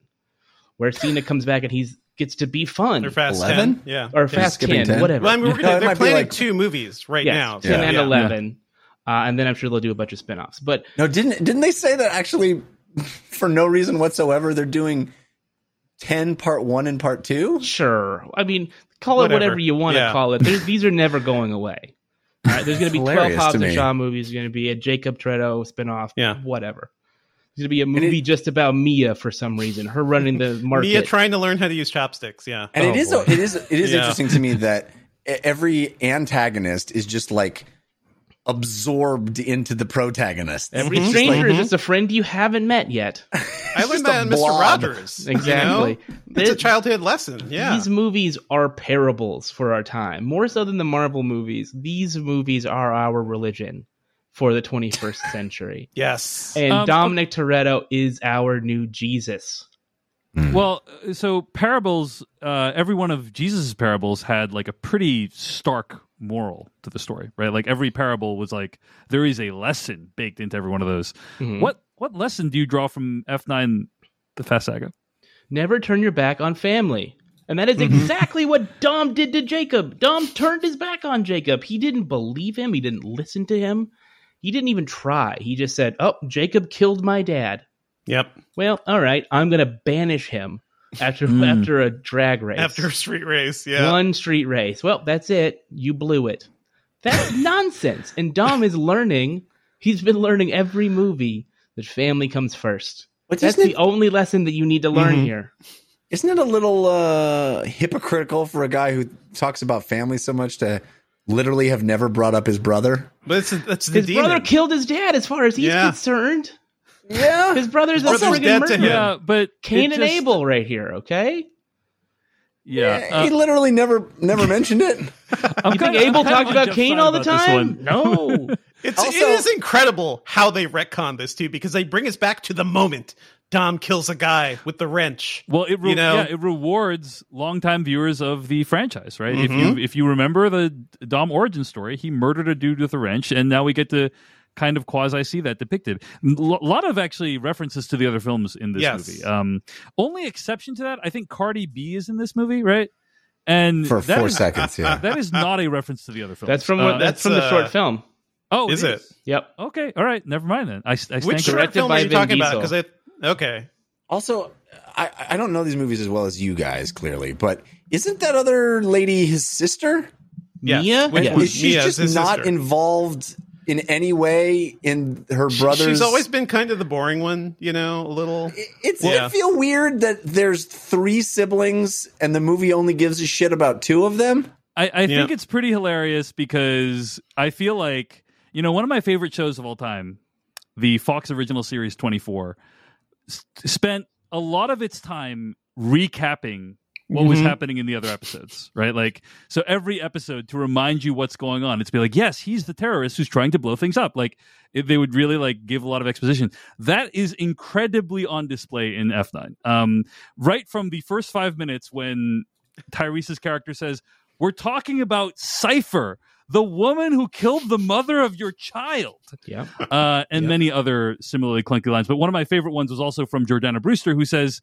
where Cena comes back and he's gets to be fun. They're Fast 11? 10. Yeah. or They're Fast 10, 10? whatever. Well, I mean, we're No, they're might be planning like- two movies right yes, now. 10 and Yeah. 11. Uh, and then I'm sure they'll do a bunch of spin-offs. But No, didn't didn't they say that actually for no reason whatsoever they're doing 10 part 1 and part 2? Sure. I mean, call it Whatever. whatever you want to Yeah. call it. There's, these are never going away. All right, there's going to be 12 Hilarious Hobbs to and. Shaw movies. There's going to be a Jacob Toretto spinoff. Yeah. Whatever. It's gonna be a movie just about Mia for some reason. Her running the market. Mia trying to learn how to use chopsticks. Yeah, And Oh, it is boy. it is it is Yeah. interesting to me that every antagonist is just like absorbed into the protagonist. Every Just stranger like- is just a friend you haven't met yet. I learned that a in Mr. blob. Rogers. you Exactly. know? It's a childhood lesson. Yeah. These movies are parables for our time. More so than the Marvel movies, these movies are our religion for the 21st century. yes. And Um, Dominic Toretto is our new Jesus. Well, uh, so parables, uh, every one of Jesus' parables had like a pretty stark moral to the story, right? Like every parable was like there is a lesson baked into every one of those. Mhm. What what lesson do you draw from F nine, the Fast Saga? Never turn your back on family. And that is exactly what Dom did to Jacob. Dom turned his back on Jacob. He didn't believe him. He didn't listen to him. He didn't even try. He just said, Oh, Jacob killed my dad. Yep. Well, all right, I'm going to banish him after Hmm. after a drag race. After a street race. Yeah. One street race. Well, that's it. You blew it. That's nonsense. And Dom is learning. He's been learning every movie that family comes first. But That's the it- only lesson that you need to learn Mhm. here. Isn't it a little uh, hypocritical for a guy who talks about family so much to literally have never brought up his brother? But it's that's the His demon. brother killed his dad, as far as he's Yeah. concerned. Yeah. His brother's a His brother's friggin' dead to murderer. him. Yeah, but Cain it and just- Abel right here, okay? Yeah, he uh, literally never never mentioned it. I'm You think kinda- Abel I'm talked about Cain all the about this time? No. It's Also- it is incredible how they retcon this too, because they bring us back to the moment Dom kills a guy with the wrench. Well, it re- You know? yeah, it rewards longtime viewers of the franchise, right? If Mhm. you if you remember the Dom origin story, he murdered a dude with a wrench, and now we get to kind of quasi see that depicted. A lot of actually references to the other films in this Yes. movie. Um, only exception to that, I think Cardi B is in this movie, right? And For that four is- seconds, yeah. that is not a reference to the other films. That's from Uh, what that's, that's, from the uh, short film. oh, is it? Yep. Okay, all right, never mind then. I, I Which short film are you Vin talking about? Because I okay. Also, I, I don't know these movies as well as you guys, clearly, but isn't that other lady his sister? Yes, Mia? which Yes. was Is she Mia's just not sister. involved in any way in her brother's? She's always been kind of the boring one, you know, a little. It's Yeah. it feel weird that there's three siblings and the movie only gives a shit about two of them. I, I think it's pretty hilarious because I feel like you know one of my favorite shows of all time, the Fox original series Twenty Four, spent a lot of its time recapping what was Mhm. happening in the other episodes, right? Like so every episode to remind you what's going on. It's be like, yes, he's the terrorist who's trying to blow things up. Like it, they would really like give a lot of exposition. That is incredibly on display in F nine. Um, right from the first five minutes when Tyrese's character says, "We're talking about Cipher." The woman who killed the mother of your child Yeah. uh, and Yep. many other similarly clunky lines. But one of my favorite ones was also from Jordana Brewster, who says,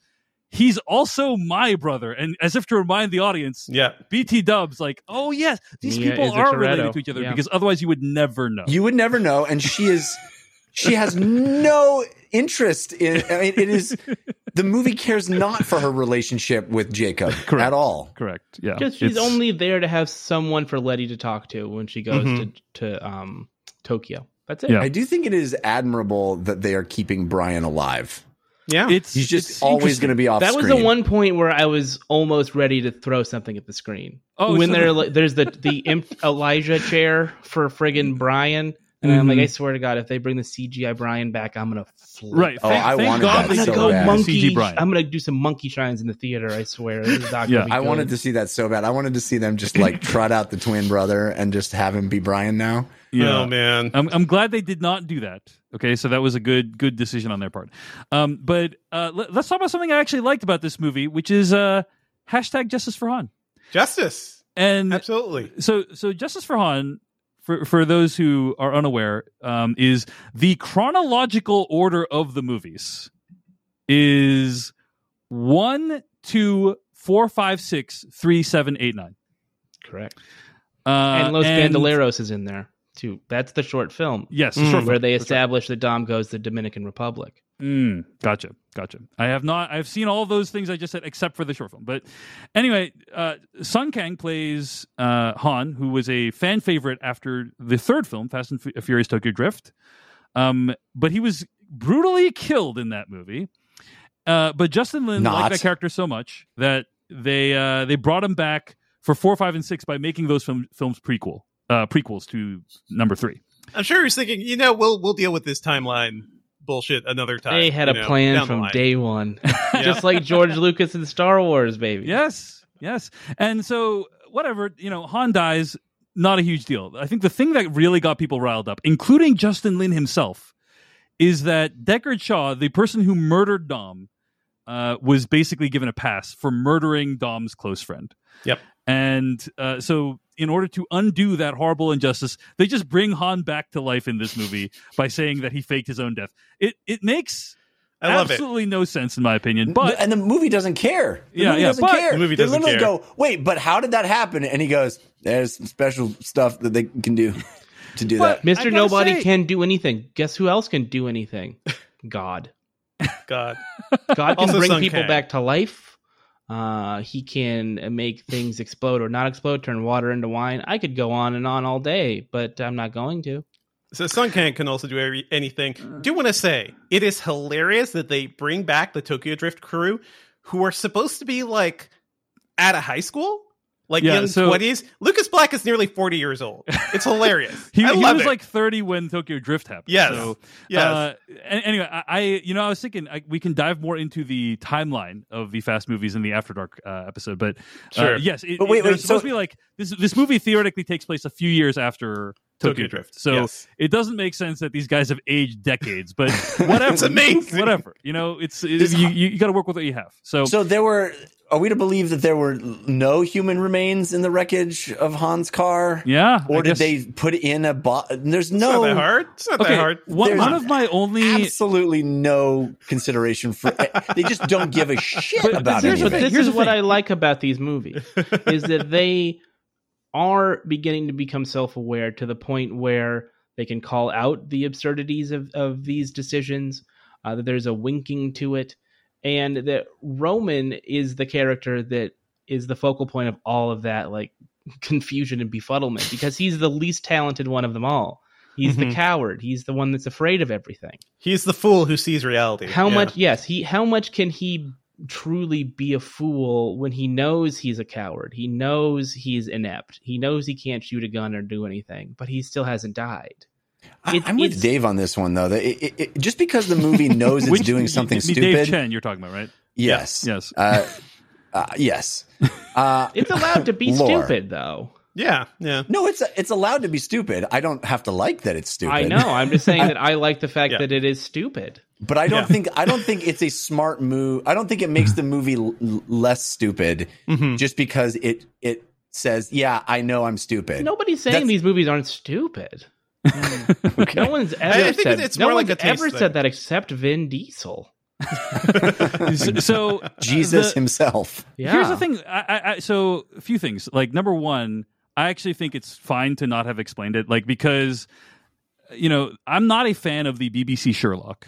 "He's also my brother," and as if to remind the audience, Yeah. BT Dubs, like, "Oh yes, these Mia people are Toretto. related to each other," Yeah. because otherwise you would never know. You would never know, and she is she has no interest in. I mean, it is the movie cares not for her relationship with Jacob Correct. at all. Correct. Yeah, Because she's It's- only there to have someone for Letty to talk to when she goes Mhm. to to um Tokyo. That's it. Yeah. I do think it is admirable that they are keeping Brian alive. Yeah. It's He's just it's always going to be off. That was screen. the one point where I was almost ready to throw something at the screen. Oh, when so there, the- like, there's the the imp Elijah chair for friggin' Brian, and I'm like, Mhm. I swear to God, if they bring the CGI Brian back, I'm gonna flip. Right. Oh, Thank, I thank wanted God that I'm they gonna so go bad. monkey. CG Brian. I'm gonna do some monkey shines in the theater. I swear. This is not Yeah. I good. wanted to see that so bad. I wanted to see them just like trot out the twin brother and just have him be Brian now. Yeah. Oh man. I'm, I'm glad they did not do that. Okay, so that was a good good decision on their part. Um, but uh, let, us talk about something I actually liked about this movie, which is uh, hashtag Justice for Han. Justice. And Absolutely. so so Justice for Han, for for those who are unaware, um, is the chronological order of the movies is one, two, four, five, six, three, seven, eight, nine. correct. Uh, and Los and- Bandoleros is in there too. That's the short film. Yes, Mm. short where film. they That's right. establish that Dom goes to the Dominican Republic. Mm, gotcha, gotcha. I have not. I've seen all those things I just said, except for the short film. But anyway, uh, Sung Kang plays uh, Han, who was a fan favorite after the third film, Fast and Fu- Furious Tokyo Drift. Um, but he was brutally killed in that movie. Uh, but Justin Lin Not. liked that character so much that they uh, they brought him back for four, five, and six by making those film, films prequel uh, prequels to number three. I'm sure he's thinking, you know, we'll we'll deal with this timeline bullshit another time. They had a know, plan from day one, just like George Lucas and Star Wars, baby. Yes, yes. And so, whatever, you know, Han dies, not a huge deal. I think the thing that really got people riled up, including Justin Lin himself, is that Deckard Shaw, the person who murdered Dom, uh, was basically given a pass for murdering Dom's close friend. Yep. And uh, so, in order to undo that horrible injustice, they just bring Han back to life in this movie by saying that he faked his own death. It it makes I love it. absolutely no sense in my opinion. But and the movie doesn't care. The Yeah, movie yeah, doesn't but- care. The movie they doesn't they literally care. go, wait, but how did that happen? And he goes, there's some special stuff that they can do to do But- that. Mr. Nobody say- can do anything. Guess who else can do anything? God. God. God can Also bring people Kang. back to life. Uh, he can make things explode or not explode, turn water into wine. I could go on and on all day, but I'm not going to. So Sung Kang can also do every, anything. Do want to say it is hilarious that they bring back the Tokyo Drift crew, who are supposed to be like at a high school, like Yeah, young so- twenties. Lucas Black is nearly forty years old. It's hilarious. he, I he love was it. like 30 when Tokyo Drift happened. Yes. So, Yes. Uh, anyway, I, I, you know, I was thinking I, we can dive more into the timeline of the Fast movies in the After Dark uh, episode, but uh, Sure. yes, it, But wait, it- there's wait, supposed so- to be like this. This movie theoretically takes place a few years after Tokyo, Tokyo Drift, Drift, so yes. it doesn't make sense that these guys have aged decades. But whatever, It's amazing. Whatever, you know, it's it, This- you, you, you got to work with what you have. So, So there were. Are we to believe that there were no human remains in the wreckage of Han's car? yeah, I Or did guess- they put in a bo- There's It's no not that hard. It's not Okay, that hard. one, one of my only absolutely no consideration for. they just don't give a shit But- about but here's anything. But this Here's is what thing. I like about these movies is that they are beginning to become self-aware to the point where they can call out the absurdities of, of these decisions, uh, that there's a winking to it, and that Roman is the character that is the focal point of all of that like confusion and befuddlement because he's the least talented one of them all. He's the Mhm. coward. He's the one that's afraid of everything He's the fool who sees reality. how Yeah. much yes he how much can he truly be a fool when he knows he's a coward he knows he's inept he knows he can't shoot a gun or do anything but he still hasn't died I- It- I'm with it's- Dave on this one though. That it, it, it- just because the movie knows it's Which- doing you- something you mean Dave stupid, Chen, you're talking about, right? yes, Yes. uh, uh, yes. Uh, it's allowed to be Lore. stupid though Yeah, yeah. No, it's it's allowed to be stupid. I don't have to like that it's stupid. i know i'm just saying that i like the fact Yeah. that it is stupid but I don't Yeah. think I don't think it's a smart move. I don't think it makes the movie l- l- less stupid Mhm. just because it it says, "Yeah, I know I'm stupid." nobody's saying That's- these movies aren't stupid no one's ever I think said it's no more one's like a ever thing. said that except vin diesel so, so Jesus the- himself. yeah Here's the thing. I, I, I, so a few things. Like number one, I actually think it's fine to not have explained it. Like because, you know, I'm not a fan of the BBC Sherlock,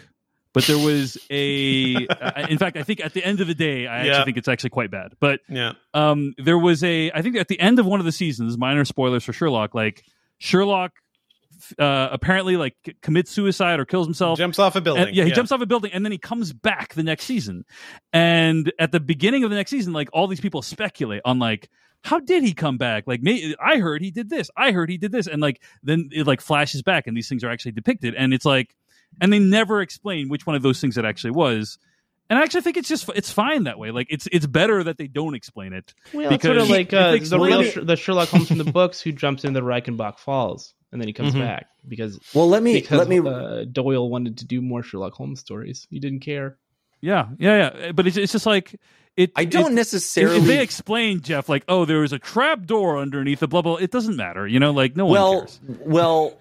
but there was a. uh, in fact, I think at the end of the day, I Yeah. actually think it's actually quite bad. But Yeah. um, there was a. I think at the end of one of the seasons, minor spoilers for Sherlock. Like Sherlock. Uh, apparently, like c- commits suicide or kills himself. Jumps off a building. And- yeah, he jumps off a building and then he comes back the next season. And at the beginning of the next season, like all these people speculate on like how did he come back? Like may, I heard he did this. I heard he did this. And like then it like flashes back and these things are actually depicted. And it's like and they never explain which one of those things it actually was. And I actually think it's just it's fine that way. Like it's it's better that they don't explain it. Well, it's because sort of like uh, the real it- Sh- the Sherlock Holmes from the books who jumps into the Reichenbach Falls and then he comes Mhm. back because Well, let me because let me uh, Doyle wanted to do more Sherlock Holmes stories. He didn't care. Yeah, yeah, yeah. But it's it's just like it. I don't it- necessarily If, if they explain Jeff like, oh, there was a trap door underneath the blah blah, it doesn't matter. You know, like no one well, cares. well,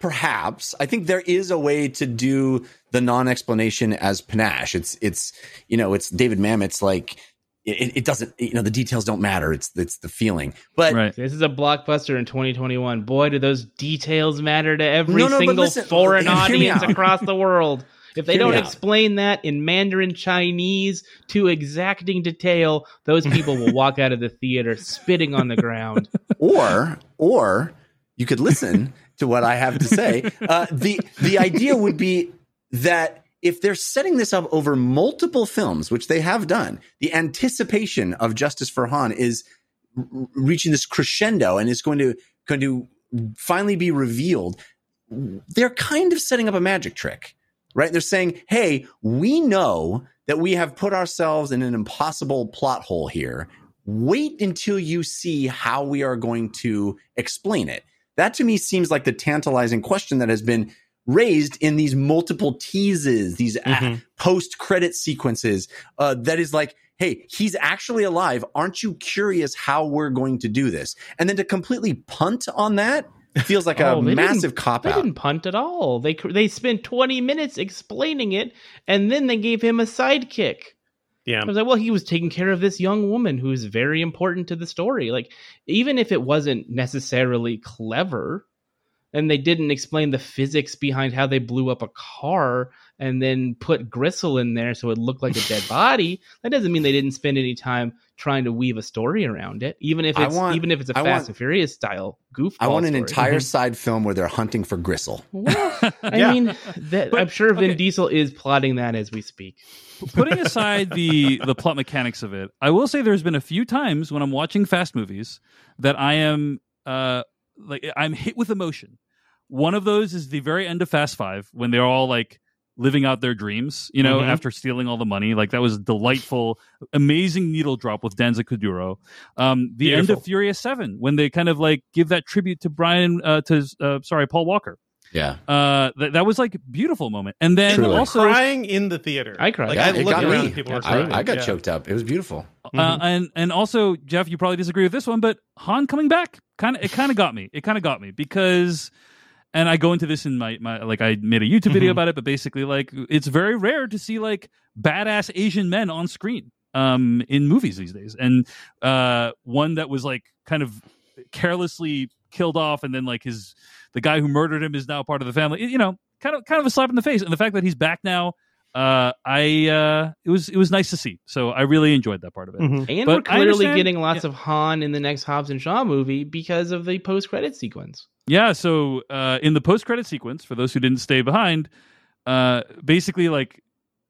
perhaps I think there is a way to do the non-explanation as panache. It's it's you know it's David Mamet's like it, it doesn't you know the details don't matter. It's it's the feeling. But Right. This is a blockbuster in 2021. Boy, do those details matter to every No, no, single listen, foreign audience across the world. If they Hear don't explain that in Mandarin Chinese to exacting detail, those people will walk out of the theater spitting on the ground. or or you could listen to what I have to say. Uh, the the idea would be that if they're setting this up over multiple films, which they have done, the anticipation of Justice for Han is r- reaching this crescendo and is going to going to finally be revealed. They're kind of setting up a magic trick, right? They're saying, "Hey, we know that we have put ourselves in an impossible plot hole here. Wait until you see how we are going to explain it." That to me seems like the tantalizing question that has been raised in these multiple teases, these Mhm. post credit sequences. Uh, that is like, hey, he's actually alive. Aren't you curious how we're going to do this? And then to completely punt on that feels like Oh, a massive cop out. They didn't punt at all. They they spent 20 minutes explaining it, and then they gave him a sidekick. Yeah. I was like, well, he was taking care of this young woman who is very important to the story. Like, even if it wasn't necessarily clever, and they didn't explain the physics behind how they blew up a car and then put gristle in there so it looked like a dead body, that doesn't mean they didn't spend any time trying to weave a story around it. Even if it's want- even if it's a I Fast want- and Furious style goofball. I want an story. entire side film where they're hunting for gristle. I Yeah. mean, that, But- I'm sure Vin okay. Diesel is plotting that as we speak. putting aside the the plot mechanics of it, I will say there's been a few times when I'm watching fast movies that I am uh like I'm hit with emotion. One of those is the very end of Fast Five when they're all like living out their dreams, you know, Mhm. after stealing all the money. Like that was a delightful, amazing needle drop with Danza Kuduro. Um, the end of Furious Seven when they kind of like give that tribute to Brian, uh, to uh, sorry, Paul Walker. Yeah. Uh, that that was like beautiful moment. And then Truly. also crying in the theater. I cried. Like Yeah, I it looked got around me. and people were I, crying. I got Yeah. choked up. It was beautiful. Uh, and and also Jeff, you probably disagree with this one, but Han coming back kind of it kind of got me. It kind of got me because, and I go into this in my my like I made a YouTube video Mhm. about it, but basically like it's very rare to see like badass Asian men on screen um in movies these days, and uh one that was like kind of carelessly killed off, and then like his the guy who murdered him is now part of the family. You know, kind of kind of a slap in the face, and the fact that he's back now. Uh, I uh, it was it was nice to see. So I really enjoyed that part of it. Mhm. And But we're clearly getting lots of Han in the next Hobbs and Shaw movie because of the post credit sequence. Yeah, so uh, in the post credit sequence, for those who didn't stay behind, uh, basically like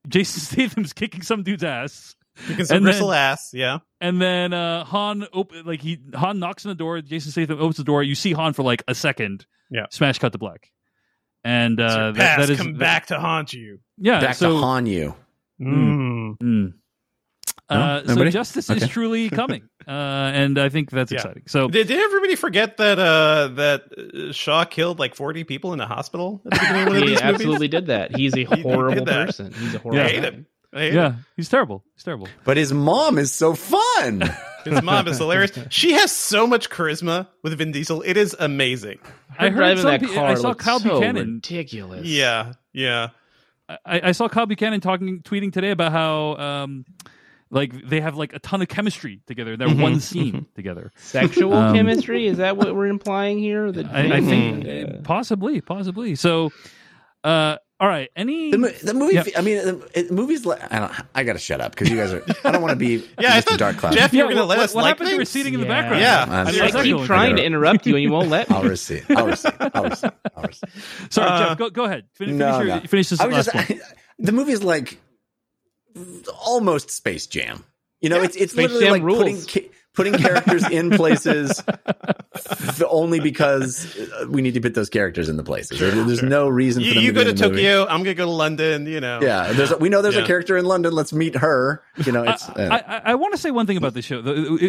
Jason Statham's kicking some dude's ass. You can some And bristle then- ass. Yeah. And then uh, Han op- like he Han knocks on the door. Jason Statham opens the door. You see Han for like a second. Yeah. Smash cut to black. And uh, So your that- that is come back to haunt you. Yeah. Back so, to haunt you. Mm. Mm. Uh, so justice Okay. is truly coming, uh, and I think that's Yeah. exciting. So Did, did everybody forget that uh, that uh, Shaw killed like forty people in a hospital at the of He these movies? absolutely did that. He's a horrible that. person. He's a horrible. hate him. I hate yeah, him. he's terrible. He's terrible. But his mom is so fun. His mom is hilarious. She has so much charisma with Vin Diesel. It is amazing. I heard driving that pe- car I saw Kyle so Buchanan. ridiculous. Yeah, yeah. I, I saw Kyle Buchanan talking, tweeting today about how, um, like they have like a ton of chemistry together. They're Mhm, one scene together. Sexual Um, chemistry is that what we're implying here? That I, I think Yeah. uh, possibly, possibly. So, uh, all right. Any The, the movie, Yeah. I mean, the, it, movies. Like, I don't. I gotta shut up because you guys are. I don't want to be Yeah, I Mr. Dark Cloud. Jeff, you Yeah, going to what, let us what like happened to things? receding in the Yeah. background? Yeah. I'm I, sorry. I I keep echoing trying there. to interrupt you and you won't let me. I'll receive. I'll receive. I'll receive. I'll receive. Sorry, Uh, Jeff. Go, go ahead. Fin- No, finish, your, no. finish this I last just one. the movie's like almost Space Jam. You know, Yeah, it's it's Space literally Jam like rules. putting putting characters in places f- only because uh, we need to put those characters in the places. There- there's sure. no reason for You, them you to go be to in the movie. Tokyo. I'm going to go to London. You know. Yeah, there's a, we know there's Yeah. a character in London. Let's meet her. You know, it's I, uh, I, I want to say one thing about this show.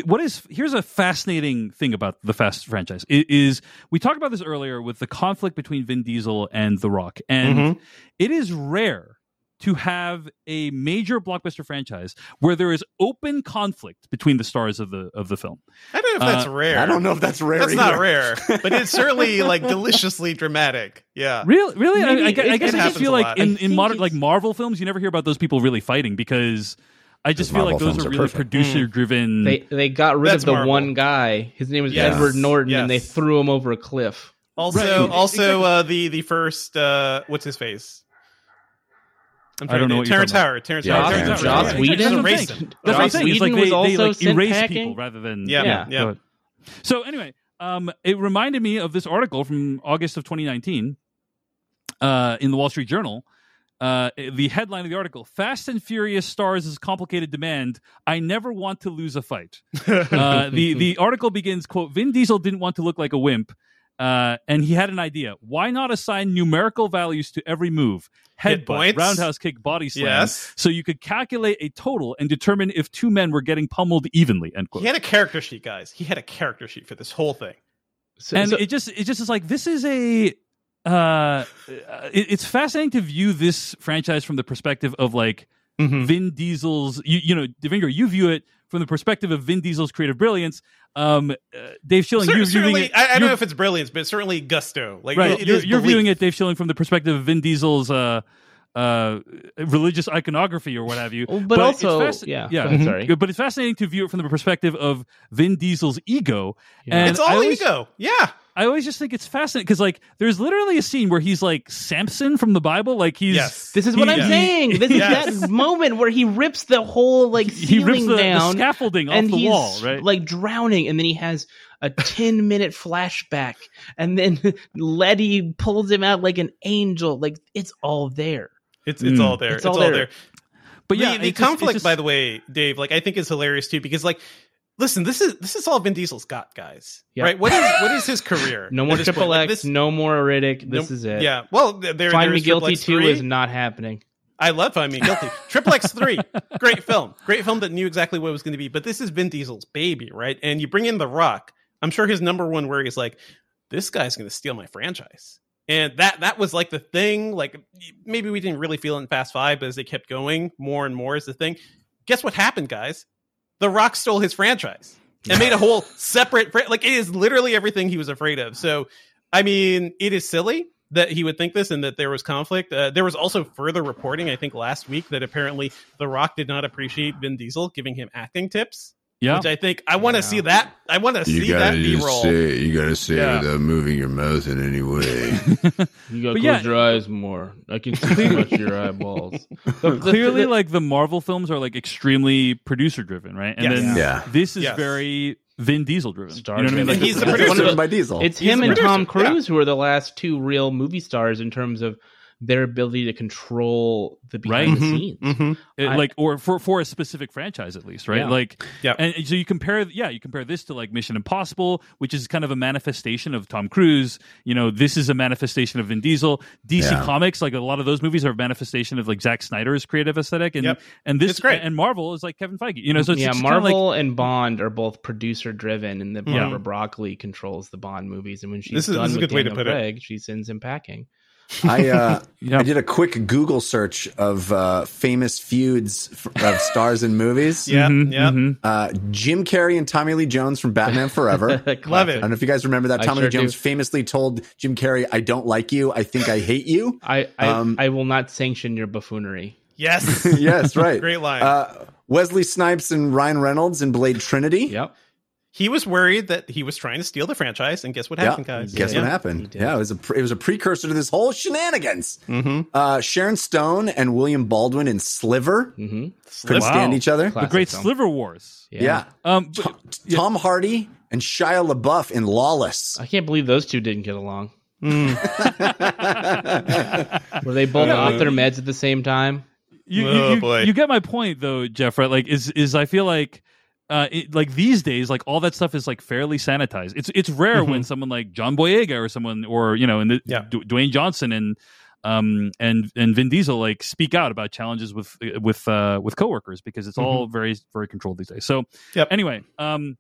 What is here's a fascinating thing about the Fast franchise i- is we talked about this earlier with the conflict between Vin Diesel and The Rock, and Mhm. it is rare to have a major blockbuster franchise where there is open conflict between the stars of the of the film. I don't know if that's Uh, rare. I don't know if that's rare. That's not rare, but it's certainly like deliciously dramatic. Yeah. Really, really, I, I, I guess I just feel like in, in modern like Marvel films, you never hear about those people really fighting because I just feel like those are are really producer driven. They they got rid That's of the Marvel. one guy. His name was Yes. Edward Norton, and they threw him over a cliff. Also, Right. also uh, the the first uh, what's his face? I'm I don't know what you're Terrence. Howard. Terrence Yeah, Howard. Terrence Terrence Howard. Howard. Joss Yeah, Whedon? That's what I'm erased him. That's what I'm Joss saying. It's like Whedon they, was they also like erase packing? people rather than Yeah, Yeah. yeah. So anyway, um, it reminded me of this article from August of 2019 uh, in the Wall Street Journal Uh, the headline of the article: "Fast and Furious stars as complicated demand. I never want to lose a fight." uh, the the article begins: "Quote: Vin Diesel didn't want to look like a wimp." Uh, and he had an idea. Why not assign numerical values to every move? Hit Headbutt, roundhouse kick, body slam. Yes. So you could calculate a total and determine if two men were getting pummeled evenly. End quote. He had a character sheet, guys. He had a character sheet for this whole thing. So, and so- it just it just is like this is a uh it, it's fascinating to view this franchise from the perspective of like Mm-hmm. Vin Diesel's you you know Devindra you view it from the perspective of Vin Diesel's creative brilliance um uh, Dave Schilling Cer- you're viewing certainly, it I, I don't know if it's brilliance, but certainly gusto. Like right it- it you're, you're viewing it Dave Schilling from the perspective of Vin Diesel's uh uh religious iconography or what have you Oh, but it's also- fasc- yeah, yeah go ahead, sorry. but it's fascinating to view it from the perspective of Vin Diesel's ego Yeah. and It's all always- ego. Yeah. I always just think it's fascinating because like there's literally a scene where he's like Samson from the Bible, like he's Yes. This is what he- I'm he- saying. This is that moment where he rips the whole like he ceiling rips the, the down scaffolding off and the he's wall, right? like drowning, and then he has a 10 minute flashback, and then Letty pulls him out like an angel. Like it's all there. It's it's Mm. all there. It's It's, all all, there. there. but yeah, the, the just- conflict, just- by the way, Dave, like I think is hilarious too, because like, listen, this is this is all Vin Diesel's got, guys. Yeah. Right? What is what is his career? No more? Triple Like, X, this- no more Riddick. This no- is it. Yeah. Well, th- there, Find there Me Guilty 2 is not happening. I love Find Me Guilty. Triple X Three, great film, great film that knew exactly what it was going to be. But this is Vin Diesel's baby, right? And you bring in The Rock. I'm sure his number one worry is like, this guy's going to steal my franchise. And that that was like the thing. Like maybe we didn't really feel it in Fast Five, but as they kept going, more and more is the thing. Guess what happened, guys? The Rock stole his franchise and made a whole separate. Like it is literally everything he was afraid of. So, I mean, it is silly that he would think this and that there was conflict. Uh, there was also further reporting, I think, last week that apparently The Rock did not appreciate Vin Diesel giving him acting tips. Yeah. Which I think I want to Yeah. see that. I want to see that gotta B roll. You gotta say Yeah. it without moving your mouth in any way. You gotta But close yeah. your eyes more. I can see too much your eyeballs. The- the- Clearly, like the Marvel films are like extremely producer driven, right? And Yes. then Yeah. this is Yes. very Vin Diesel driven. Star you know what I mean? Like, He's the it's- producer. One of them by Diesel. It's He's him and Tom producer, yeah. Cruise who are the last two real movie stars in terms of their ability to control the behind Right. the Mhm, scenes. mhm. it- I- like or for for a specific franchise at least, right? Yeah. Like Yeah. and so you compare yeah, you compare this to like Mission Impossible, which is kind of a manifestation of Tom Cruise. You know, this is a manifestation of Vin Diesel. DC Yeah. Comics, like a lot of those movies are a manifestation of like Zack Snyder's creative aesthetic and Yep. and this great. and Marvel is like Kevin Feige. You know, so it's yeah, just kinda like- Marvel and Bond are both producer driven, and the Yeah. Barbara Broccoli controls the Bond movies. And when she's This is- done this is a with good way to Daniel put it. Craig, she sends him packing. I uh, Yeah. I did a quick Google search of uh, famous feuds of stars in movies. Yeah, Mhm, yeah. mhm. Uh, Jim Carrey and Tommy Lee Jones from Batman Forever. Love it. I don't know if you guys remember that. Tommy sure Lee Jones do. famously told Jim Carrey, "I don't like you. I think I hate you." I I, Um, I will not sanction your buffoonery. Yes. yes, right. Great line. Uh, Wesley Snipes and Ryan Reynolds in Blade Trinity. Yep. He was worried that he was trying to steal the franchise, and guess what Yeah. happened, guys? Guess Yeah. what happened? Yeah, it was a pre- it was a precursor to this whole shenanigans. Mm-hmm. Uh, Sharon Stone and William Baldwin in Sliver hmm couldn't Wow. stand each other. the Great film. Sliver Wars. Yeah. Um, but- Tom, Tom Hardy and Shia LaBeouf in Lawless. I can't believe those two didn't get along. Mm. Were they both Yeah. off their meds at the same time? you, you, Oh, you- boy. you get my point though, Jeff. Right? Like, is is I feel like. Uh, it, like these days, like all that stuff is like fairly sanitized. It's it's rare when someone like John Boyega or someone, or you know, and the, Yeah. Du- Dwayne Johnson and um and and Vin Diesel like speak out about challenges with with uh with coworkers because it's all very very controlled these days. So Yep. anyway, um,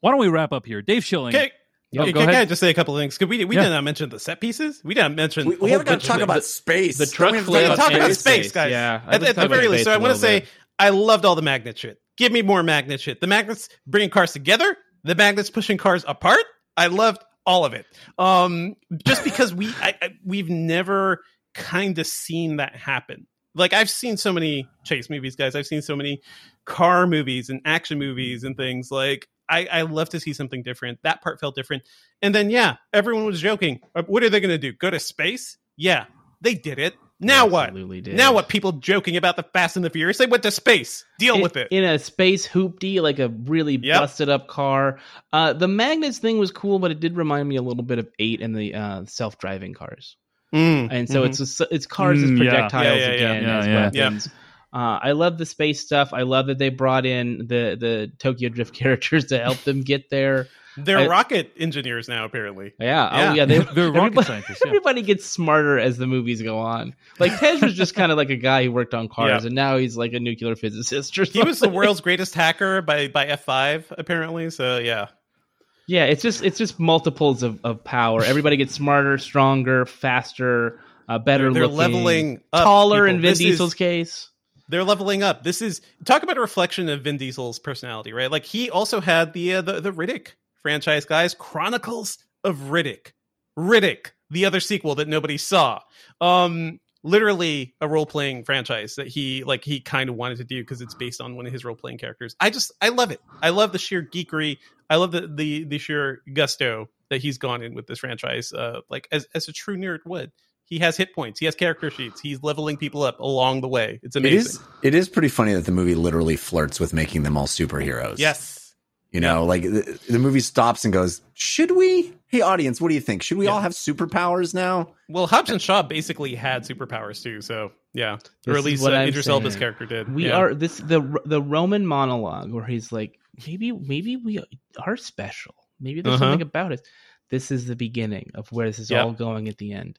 why don't we wrap up here? Dave Schilling. Okay. Oh, Okay, go can, ahead. I just say a couple of things? Because we, we Yeah. did not mention the set pieces. We didn't mention. We, we haven't got to talk about the- space. the Don't truck we have to flew talk about space. space, guys. Yeah, At, at the very least, space so a I want to say bit. I loved all the magnet shit. Give me more magnet shit. The magnets bringing cars together. The magnets pushing cars apart. I loved all of it. Um, just because we I, I, we've never kind of seen that happen. Like I've seen so many chase movies, guys. I've seen so many car movies and action movies and things. Like I, I love to see something different. That part felt different. And then yeah, everyone was joking. Uh, What are they going to do? Go to space? Yeah, they did it. Now what? Absolutely did. Now what? People joking about the Fast and the Furious? They went to space. Deal in, with it. in a space hoopty, like a really Yep. busted up car. Uh, the magnets thing was cool, but it did remind me a little bit of eight and the uh, self driving cars. Mm. and so Mhm. it's it's cars as Mm, yeah. projectiles Yeah, yeah, yeah. again Yeah, as yeah. weapons. Uh, I love the space stuff. I love that they brought in the the Tokyo Drift characters to help them get there. They're I- rocket engineers now, apparently. Yeah. Yeah. Oh, yeah. They, They're rocket everybody- scientists, yeah. Everybody gets smarter as the movies go on. Like Tej was just kind of like a guy who worked on cars, Yeah. and now he's like a nuclear physicist or He was the world's greatest hacker by by F5 apparently. So yeah. Yeah, it's just it's just multiples of, of power. Everybody gets smarter, stronger, faster, uh, better They're, they're looking, leveling up. taller. people. In Vin This is- Diesel's case, they're leveling up. This is talk about a reflection of Vin Diesel's personality, right? Like he also had the uh, the the Riddick franchise, guys. Chronicles of Riddick, Riddick, the other sequel that nobody saw. Um, literally a role playing franchise that he like he kind of wanted to do because it's based on one of his role playing characters. I just I love it. I love the sheer geekery. I love the the the sheer gusto that he's gone in with this franchise. Uh, like as as a true nerd would. He has hit points. He has character sheets. He's leveling people up along the way. It's amazing. is it is pretty funny that the movie literally flirts with making them all superheroes. Yes. You know, like the, the movie stops and goes, "Should we? Hey audience, what do you think? Should we all have superpowers now?" Well, Hobbs and Shaw basically had superpowers too, so yeah. This or at least what uh, Idris Elba's character did. we Yeah. are this the the Roman monologue where he's like, maybe maybe we are special. Maybe there's Uh-huh. something about us. This is the beginning of where this is Yep. all going at the end.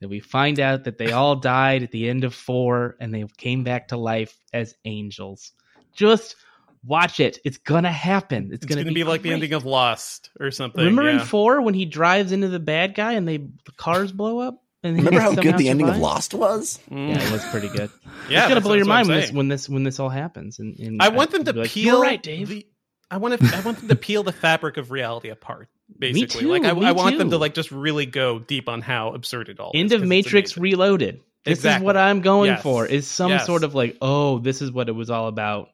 That we find out that they all died at the end of four and they came back to life as angels. Just watch it. It's gonna happen. It's, It's gonna, going to be, like the ending of Lost or something. Remember in four when he drives into the bad guy and they the cars blow up? And Remember how good somehow the ending of? Lost was? Mm. Yeah, it was pretty good. Yeah, it's gonna blow your that's what I'm mind when this, when this when this all happens. And, and I want them to like, peel right, Dave. the- I want to. I want them to peel the fabric of reality apart. Basically, too, like I, me I want them to like just really go deep on how absurd it all. End is, of 'cause it's Matrix. Reloaded. This Exactly. is what I'm going Yes. for. Is some Yes. sort of like, oh, this is what it was all about.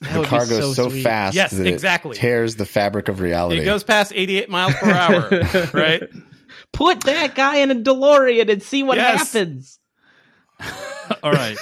That the car goes so, sweet. fast Yes, that exactly. it tears the fabric of reality. It goes past 88 miles per hour, right? Put that guy in a DeLorean and see what Yes. happens. All right.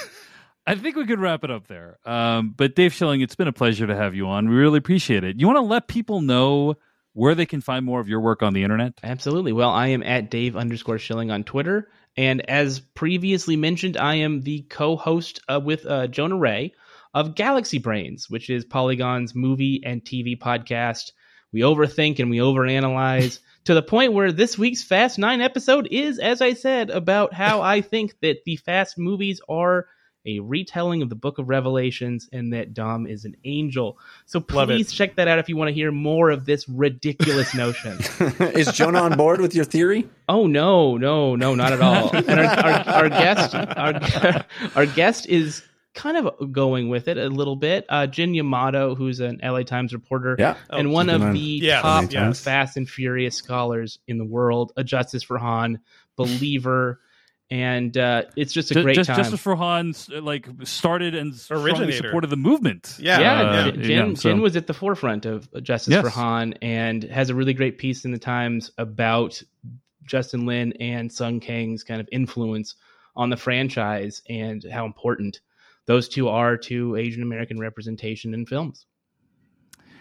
I think we could wrap it up there. Um, but Dave Schilling, it's been a pleasure to have you on. We really appreciate it. You want to let people know where they can find more of your work on the internet? Absolutely. Well, I am at Dave underscore Schilling on Twitter. And as previously mentioned, I am the co host uh, with uh, Jonah Ray of Galaxy Brains, which is Polygon's movie and TV podcast. We overthink and we overanalyze to the point where this week's Fast 9 episode is, as I said, about how I think that the Fast movies are a retelling of the book of Revelations and that Dom is an angel. So please check that out if you want to hear more of this ridiculous notion. Is Jonah on board with your theory? Oh no, no, no, not at all. and our, our, our guest, our, our guest is kind of going with it a little bit. Uh, Jen Yamato, who's an LA Times reporter, Yeah. and Oh, one of in mind. the Yes, top yes. Fast and Furious scholars in the world, a Justice for Han believer, and uh, it's just a Ju- great just, time. Justice for Han uh, like started and originally supported the movement. Yeah, yeah, Uh, Jen, yeah, Jen, so- Jen was at the forefront of Justice Yes. for Han and has a really great piece in the Times about Justin Lin and Sung Kang's kind of influence on the franchise and how important those two are to Asian American representation in films.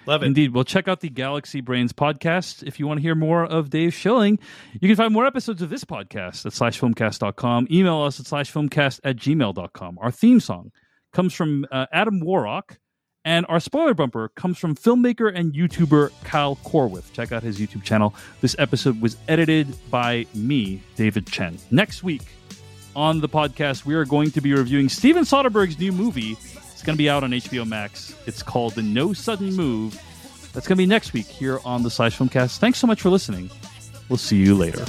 Love it. Indeed. Well, check out the Galaxy Brains podcast if you want to hear more of Dave Schilling. You can find more episodes of this podcast at slashfilmcast.com. Email us at slashfilmcast at gmail.com. Our theme song comes from uh, Adam Warrock, and our spoiler bumper comes from filmmaker and YouTuber Kyle Corwith. Check out his YouTube channel. This episode was edited by me, David Chen. Next week on the podcast, we are going to be reviewing Steven Soderbergh's new movie. It's going to be out on HBO Max. It's called The No Sudden Move. That's going to be next week here on the Slash Filmcast. Thanks so much for listening. We'll see you later.